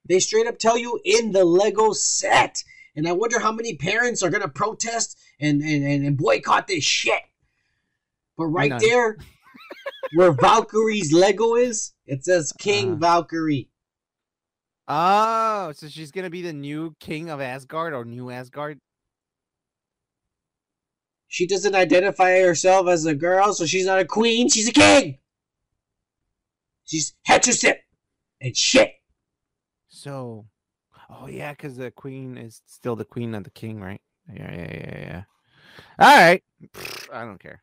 They straight up tell you in the Lego set. And I wonder how many parents are gonna protest and, and, and, boycott this shit. But right there, where Valkyrie's Lego is, it says King Uh-huh. Valkyrie. Oh, so she's gonna be the new king of Asgard or new Asgard? She doesn't identify herself as a girl, so she's not a queen, she's a king. She's heterosexual and shit. So, oh yeah, because the queen is still the queen of the king, right? Yeah, yeah, yeah, yeah. All right, I don't care.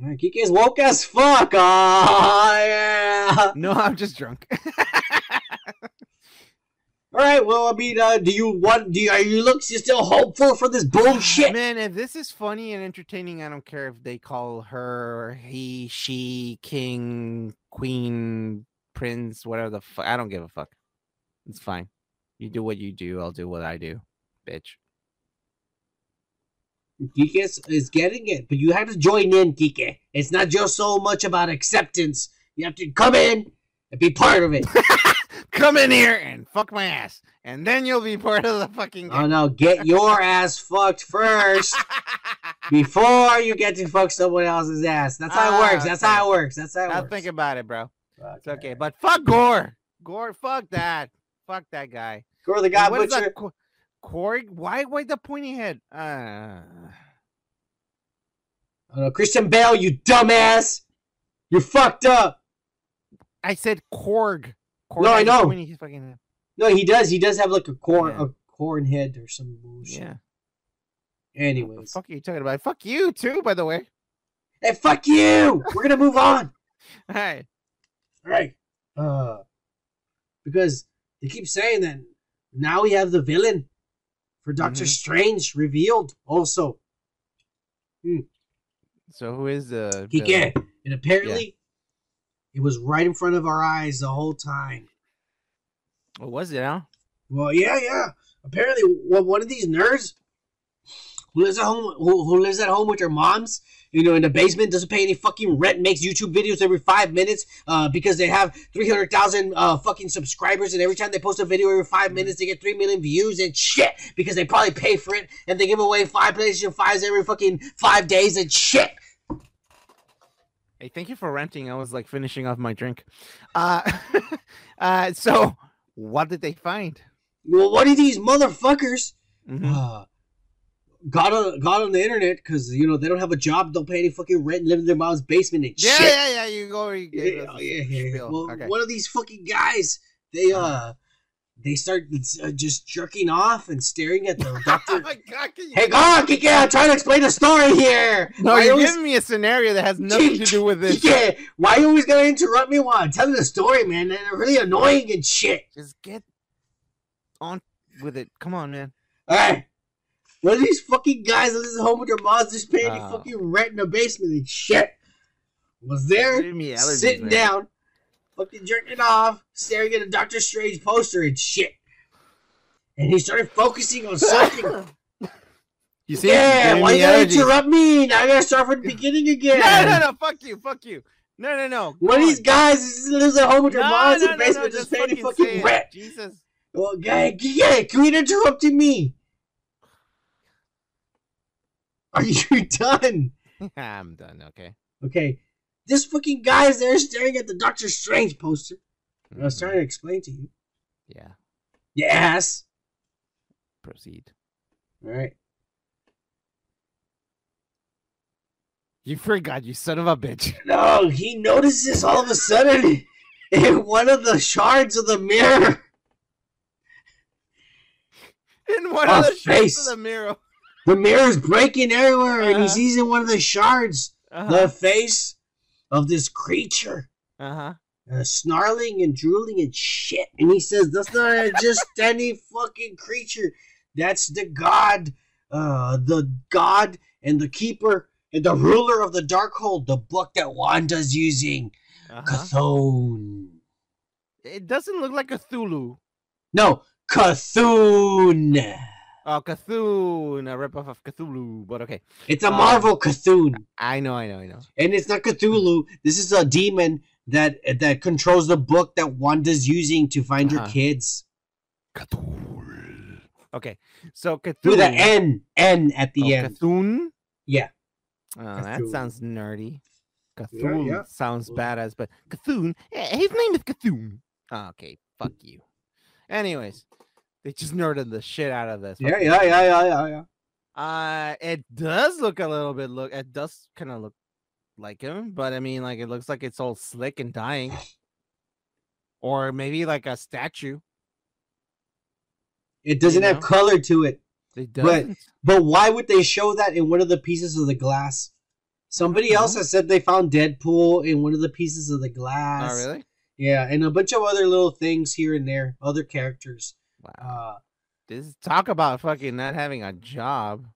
Alright, Kike's woke as fuck. Oh, yeah. No, I'm just drunk. All right. Well, I mean, uh, do you want? Do you, are you look you still hopeful for this bullshit? Man, if this is funny and entertaining, I don't care if they call her he, she, king, queen, prince, whatever the fuck. I don't give a fuck. It's fine. You do what you do. I'll do what I do, bitch. Kike is, is getting it, but you have to join in, Kike. It's not just so much about acceptance. You have to come in and be part of it. Come in here and fuck my ass, and then you'll be part of the fucking. oh no, get your ass fucked first before you get to fuck someone else's ass. That's how it Ah, works. That's how it works. That's how it I'll works. think about it, bro. Okay. It's okay, but fuck Gorr. Gorr, fuck that. Fuck that guy. Gorr the God What Butcher. that? Korg? Why? Why the pointy head? Uh, Oh, no, Christian Bale, you dumbass. You're fucked up. I said Korg. No, I know. fucking. No, he does. He does have like a corn, Yeah. a corn head or some bullshit. Yeah. What the Anyways, fuck are you talking about? Fuck you too, by the way. hey, fuck you. We're gonna move on. Hey. All right. Uh, because they keep saying that now we have the villain for Doctor Mhm. Strange revealed. Also, Hmm. So who is the? he villain? can, and apparently, it was right in front of our eyes the whole time. What was it? Huh? Well, yeah, yeah. Apparently, one one of these nerds who lives at home, who, who lives at home with their moms, you know, in the basement, doesn't pay any fucking rent, makes YouTube videos every five minutes, uh, because they have three hundred thousand uh fucking subscribers, and every time they post a video every five minutes, they get three million views and shit, because they probably pay for it, and they give away five PlayStation fives every fucking five days and shit. Hey, thank you for renting. I was like finishing off my drink. Uh, uh. So what did they find? Well, what are these motherfuckers? Mhm. uh, got on got on the internet because you know they don't have a job, don't pay any fucking rent, live in their mom's basement and Yeah, shit. yeah, yeah. yeah. You go. You Yeah, yeah, yeah, yeah. Well, okay. one of these fucking guys, they uh, they start uh, just jerking off and staring at the oh doctor. my god! Can you hey, God, Kike, I'm trying to explain the story here. No, Why you're always- giving me a scenario that has nothing to do with this. Yeah, why are you always going to interrupt me while I'm telling the story, man? They're really annoying and shit. Just get on with it. Come on, man. Alright. What are these fucking guys that lives at home with their moms just paying Ah. fucking rent in the basement and shit. Was there allergies, sitting man. down, fucking jerking off, staring at a Doctor Strange poster and shit. And he started focusing on something. You see? yeah, why you gotta interrupt me? Now I gotta start from the beginning again. No, no, no. Fuck you. Fuck you. No, no, no. One of these guys lives at home with their No, moms no, in no, the no, basement just just paying fucking fucking rent. Jesus. Well, guy, yeah, quit interrupting me. Are you done? I'm done. Okay. Okay. This fucking guy is there staring at the Doctor Strange poster. I was trying to explain to you. Yeah. Yes. Proceed. All right. You forgot, you son of a bitch. No, he notices all of a sudden in one of the shards of the mirror. In one Oh, of the face. of the mirror. The mirror's breaking everywhere, and he Uh-huh. sees in one of the shards Uh-huh. the face of this creature. uh-huh. uh, snarling and drooling and shit. And he says, "That's not just any fucking creature. That's the god, uh, the god and the keeper and the ruler of the dark Darkhold, the book that Wanda's using, Uh-huh. Chthon. It doesn't look like Cthulhu. No, Cthulhu. Oh, Cthulhu, a ripoff of Cthulhu, but okay. It's a Um, Marvel Cthulhu, I know, I know, I know. and it's not Cthulhu. This is a demon that that controls the book that Wanda's using to find your Uh-huh. kids Chthon. Okay, so Chthon. with an N N at the oh, end. Chthon? Yeah. Oh, that sounds nerdy. Cthulhu yeah. sounds badass, but Cthulhu, eh, his name is Chthon. Okay, fuck you. Anyways, they just nerded the shit out of this. Yeah, yeah, yeah, yeah, yeah, yeah. Uh, it does look a little bit look. It does kind of look like him, but I mean, like it looks like it's all slick and dying, or maybe like a statue. It doesn't You have color to it. It But- doesn't. But why would they show that in one of the pieces of the glass? Somebody else has said they found Deadpool in one of the pieces of the glass. Oh, really? Yeah, and a bunch of other little things here and there, other characters. Wow. Uh, this talk about fucking not having a job.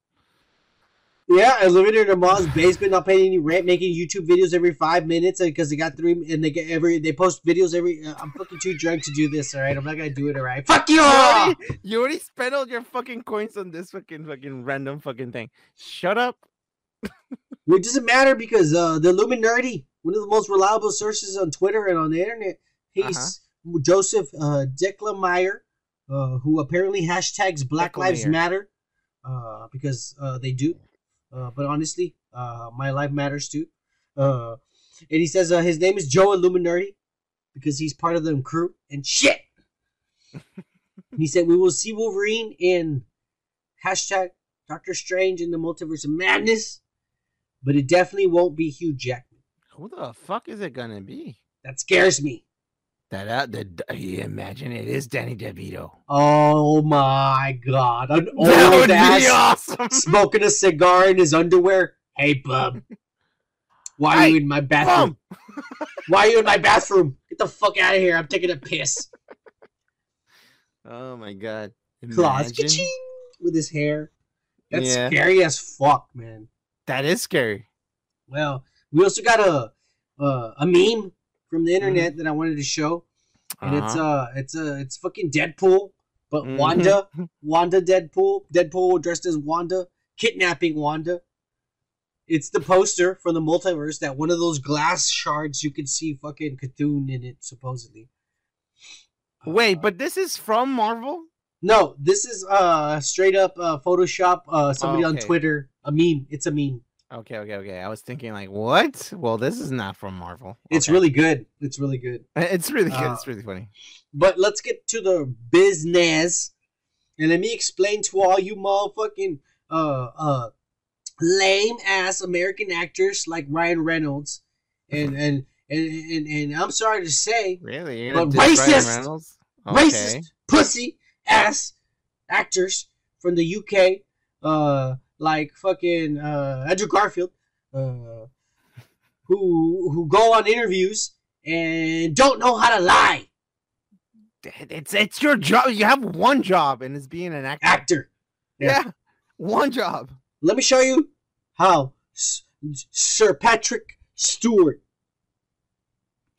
yeah, and living in their mom's basement, not paying any rent, making YouTube videos every five minutes because they got three, and they get every, they post videos every. Uh, I'm fucking too drunk to do this. All right, I'm not gonna do it. All right, fuck you. You all! already, you already spent all your fucking coins on this fucking fucking random fucking thing. Shut up. It doesn't matter because uh, the Illuminati, one of the most reliable sources on Twitter and on the internet, he's Joseph uh, Declameyer, uh, who apparently hashtags Black Lives. Matter uh, because uh, they do. Uh, but honestly, uh, my life matters too. Uh, and he says uh, his name is Joe Illuminati because he's part of the crew and shit. he said we will see Wolverine in hashtag Doctor Strange in the Multiverse of Madness, but it definitely won't be Hugh Jackman. Who the fuck is it gonna be? That scares me. That the you imagine it is Danny DeVito. Oh my god, an that would old be ass awesome. smoking a cigar in his underwear. Hey, bub. Why are you in my bathroom? Why are you in my bathroom? Get the fuck out of here. I'm taking a piss. Oh my god. Claws with his hair. That's Yeah. scary as fuck, man. That is scary. Well, we also got a uh, a meme from the Mm-hmm. internet that I wanted to show, and it's Uh-huh. uh it's uh it's fucking Deadpool, but Mhm. Wanda, Wanda Deadpool, Deadpool dressed as Wanda, kidnapping Wanda. It's the poster from the multiverse that one of those glass shards you can see fucking Chthon in it supposedly. Wait, Uh, but this is from Marvel? no, this is uh straight up uh Photoshop. Uh, somebody on Okay. Twitter, a meme. It's a meme. Okay, okay, okay. I was thinking like, what? Well, this is not from Marvel. It's really good. It's really good. it's really good. uh, it's really funny. But let's get to the business. And let me explain to all you motherfucking uh uh lame ass American actors like Ryan Reynolds and and and, and, and I'm sorry to say Really? But racist! Reynolds? racist pussy ass actors from the UK uh like fucking uh Andrew Garfield uh who who go on interviews and don't know how to lie It's it's your job. You have one job, and it's being an actor. actor Yeah, one job. let me show you how S- Sir Patrick Stewart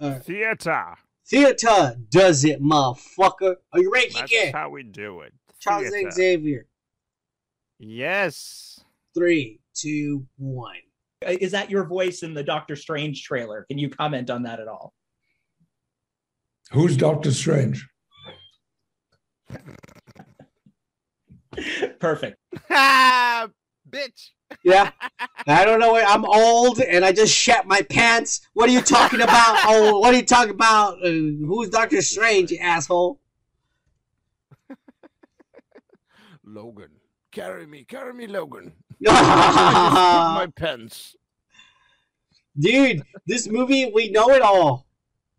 uh, Theater. theater does it, motherfucker. Are you ready, That's Kike? how we do it. Charles Theater. Xavier. Yes. Three, two, one. Uh, Is that your voice in the Doctor Strange trailer? Can you comment on that at all? Who's Doctor Strange? Perfect. Ah, bitch. Yeah, I don't know. Where, I'm old and I just shat my pants. What are you talking about? Oh, what are you talking about? Uh, who's Doctor Strange, you asshole? Logan, carry me, carry me, Logan. my pants. Dude, this movie, we know it all.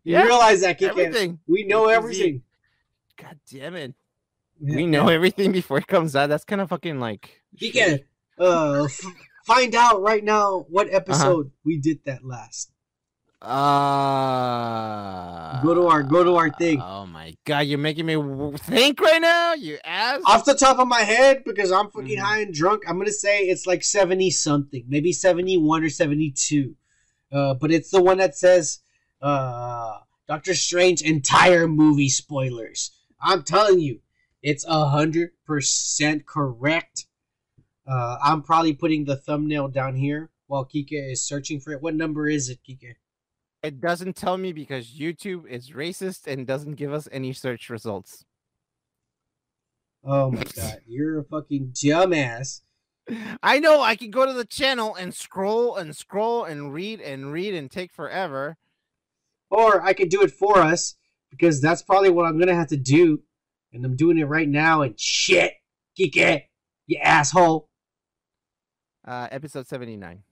You Yeah, realize that, Kike? Everything. We know A to Z. everything. God damn it. we know everything before it comes out. That's kind of fucking like. You can uh, find out right now what Uh-huh. episode we did that last. Uh, Go to our go to our thing. Oh my god, you're making me think right now, you ass. Off the top of my head, because I'm fucking Mhm. high and drunk, I'm gonna say it's like seventy something, maybe seventy one or seventy two. Uh, but it's the one that says uh, Doctor Strange entire movie spoilers. I'm telling you, it's a hundred percent correct. Uh, I'm probably putting the thumbnail down here while Kika is searching for it. What number is it, Kika? It doesn't tell me because YouTube is racist and doesn't give us any search results. Oh my god, you're a fucking dumbass. I know I can go to the channel and scroll and scroll and read and read and take forever. Or I could do it for us because that's probably what I'm gonna have to do, and I'm doing it right now. And shit, Kike, you asshole. Uh, episode 79.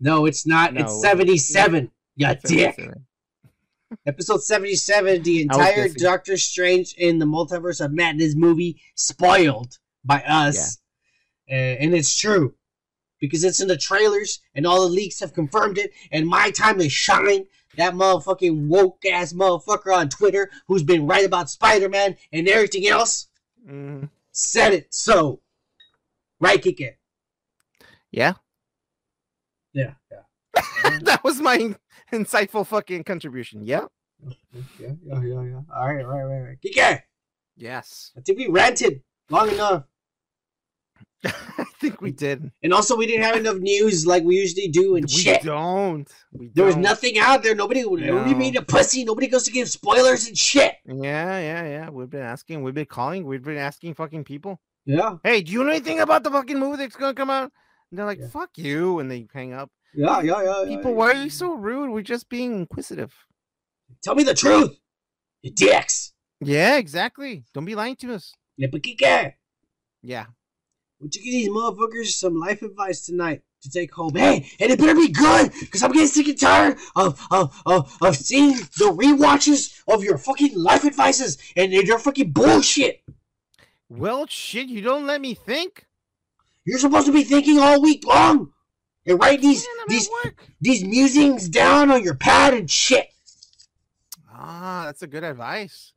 No, it's not. No, it's 77. You dick. 77. Episode 77, the entire. Doctor Strange in the Multiverse of Madness movie spoiled by us. Uh, and it's true. Because it's in the trailers and all the leaks have confirmed it. And my time to shine. That motherfucking woke ass motherfucker on Twitter who's been right about Spider Man and everything else Mhm. said it. So, right, Kike? Yeah, Yeah, yeah. that was my insightful fucking contribution. Yeah. Yeah, yeah, yeah, yeah. All right, right, right, right. Kike, Yes. I think we ranted long enough. I think we did. And also, we didn't have enough news like we usually do and we shit. don't. We There was don't. nothing out there. Nobody, nobody No. made a pussy. Nobody goes to give spoilers and shit. Yeah, yeah, yeah. We've been asking. We've been calling. We've been asking fucking people. Yeah, Hey, do you know anything about the fucking movie that's gonna come out? And they're like, Yeah. "Fuck you," and they hang up. yeah, yeah, yeah. People, yeah. why are you so rude? We're just being inquisitive. Tell me the truth, you dicks. Yeah, exactly. Don't be lying to us. Yeah, but Kike, Yeah. would you give these motherfuckers some life advice tonight to take home? Hey, and it better be good, because I'm getting sick and tired of, of, of, of seeing the rewatches of your fucking life advices and your fucking bullshit. Well, shit, you don't let me think. You're supposed to be thinking all week long and write these Man, these these musings down on your pad and shit. Ah, that's a good advice.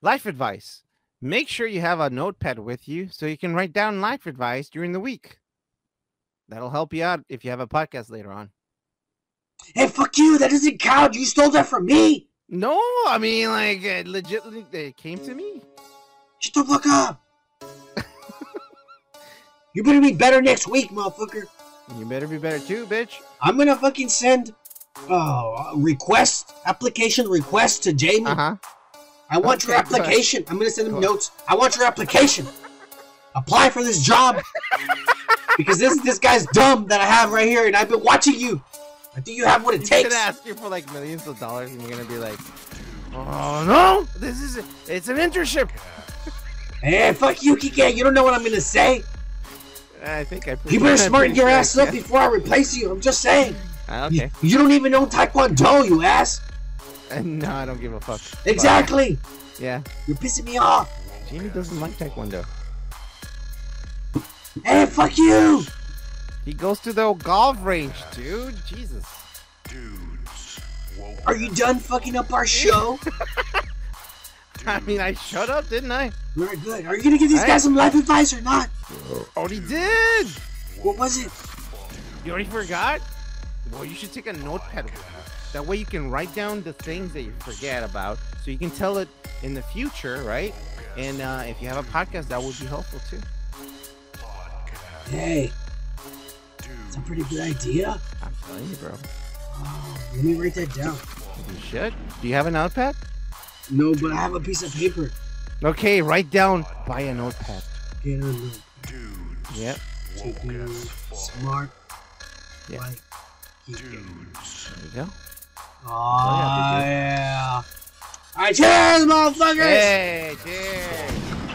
Life advice. Make sure you have a notepad with you so you can write down life advice during the week. That'll help you out if you have a podcast later on. Hey, fuck you! That doesn't count. You stole that from me. No, I mean, like, legitimately, they came to me. Shut the fuck up. You better be better next week, motherfucker. You better be better too, bitch. I'm gonna fucking send uh request application request to Jamie. Uh huh. I want your Okay, ahead. application. I'm gonna send him notes. I want your application. Apply for this job because this this guy's dumb that I have right here, and I've been watching you. I think you have what it You takes. could ask you for like millions of dollars, and you're gonna be like, "Oh no, this is it's an internship." Hey, fuck you, Kike. You don't know what I'm gonna say. I think I. You better smarten your sure, ass up before I replace you. I'm just saying. Ah, you, Okay. you don't even know Taekwondo, you ass. And no, I don't give a fuck. But, Exactly. yeah, You're pissing me off. Jamie doesn't like taekwondo. Hey, fuck you. He goes to the golf range, dude. Jesus. Dudes. Woke Are you done fucking up our show? I mean, I shut up, didn't I? Very good. Are you gonna give these guys some life advice or not? Already did. What was it? You already forgot? Well, you should take a notepad with you. That way you can write down the things that you forget about, so you can tell it in the future, right? And uh, if you have a podcast, that would be helpful too. Hey, it's a pretty good idea. I'm telling you, bro. Oh, let me write that down. You should. Do you have a notepad? No, but I have a piece of paper. Okay, write down. Buy a notepad. Get on the Dudes. Yep. to Woke do as fuck. smart. Yeah. Like, Dudes. There you go. Oh, yeah. All right, cheers, motherfuckers. Hey, cheers.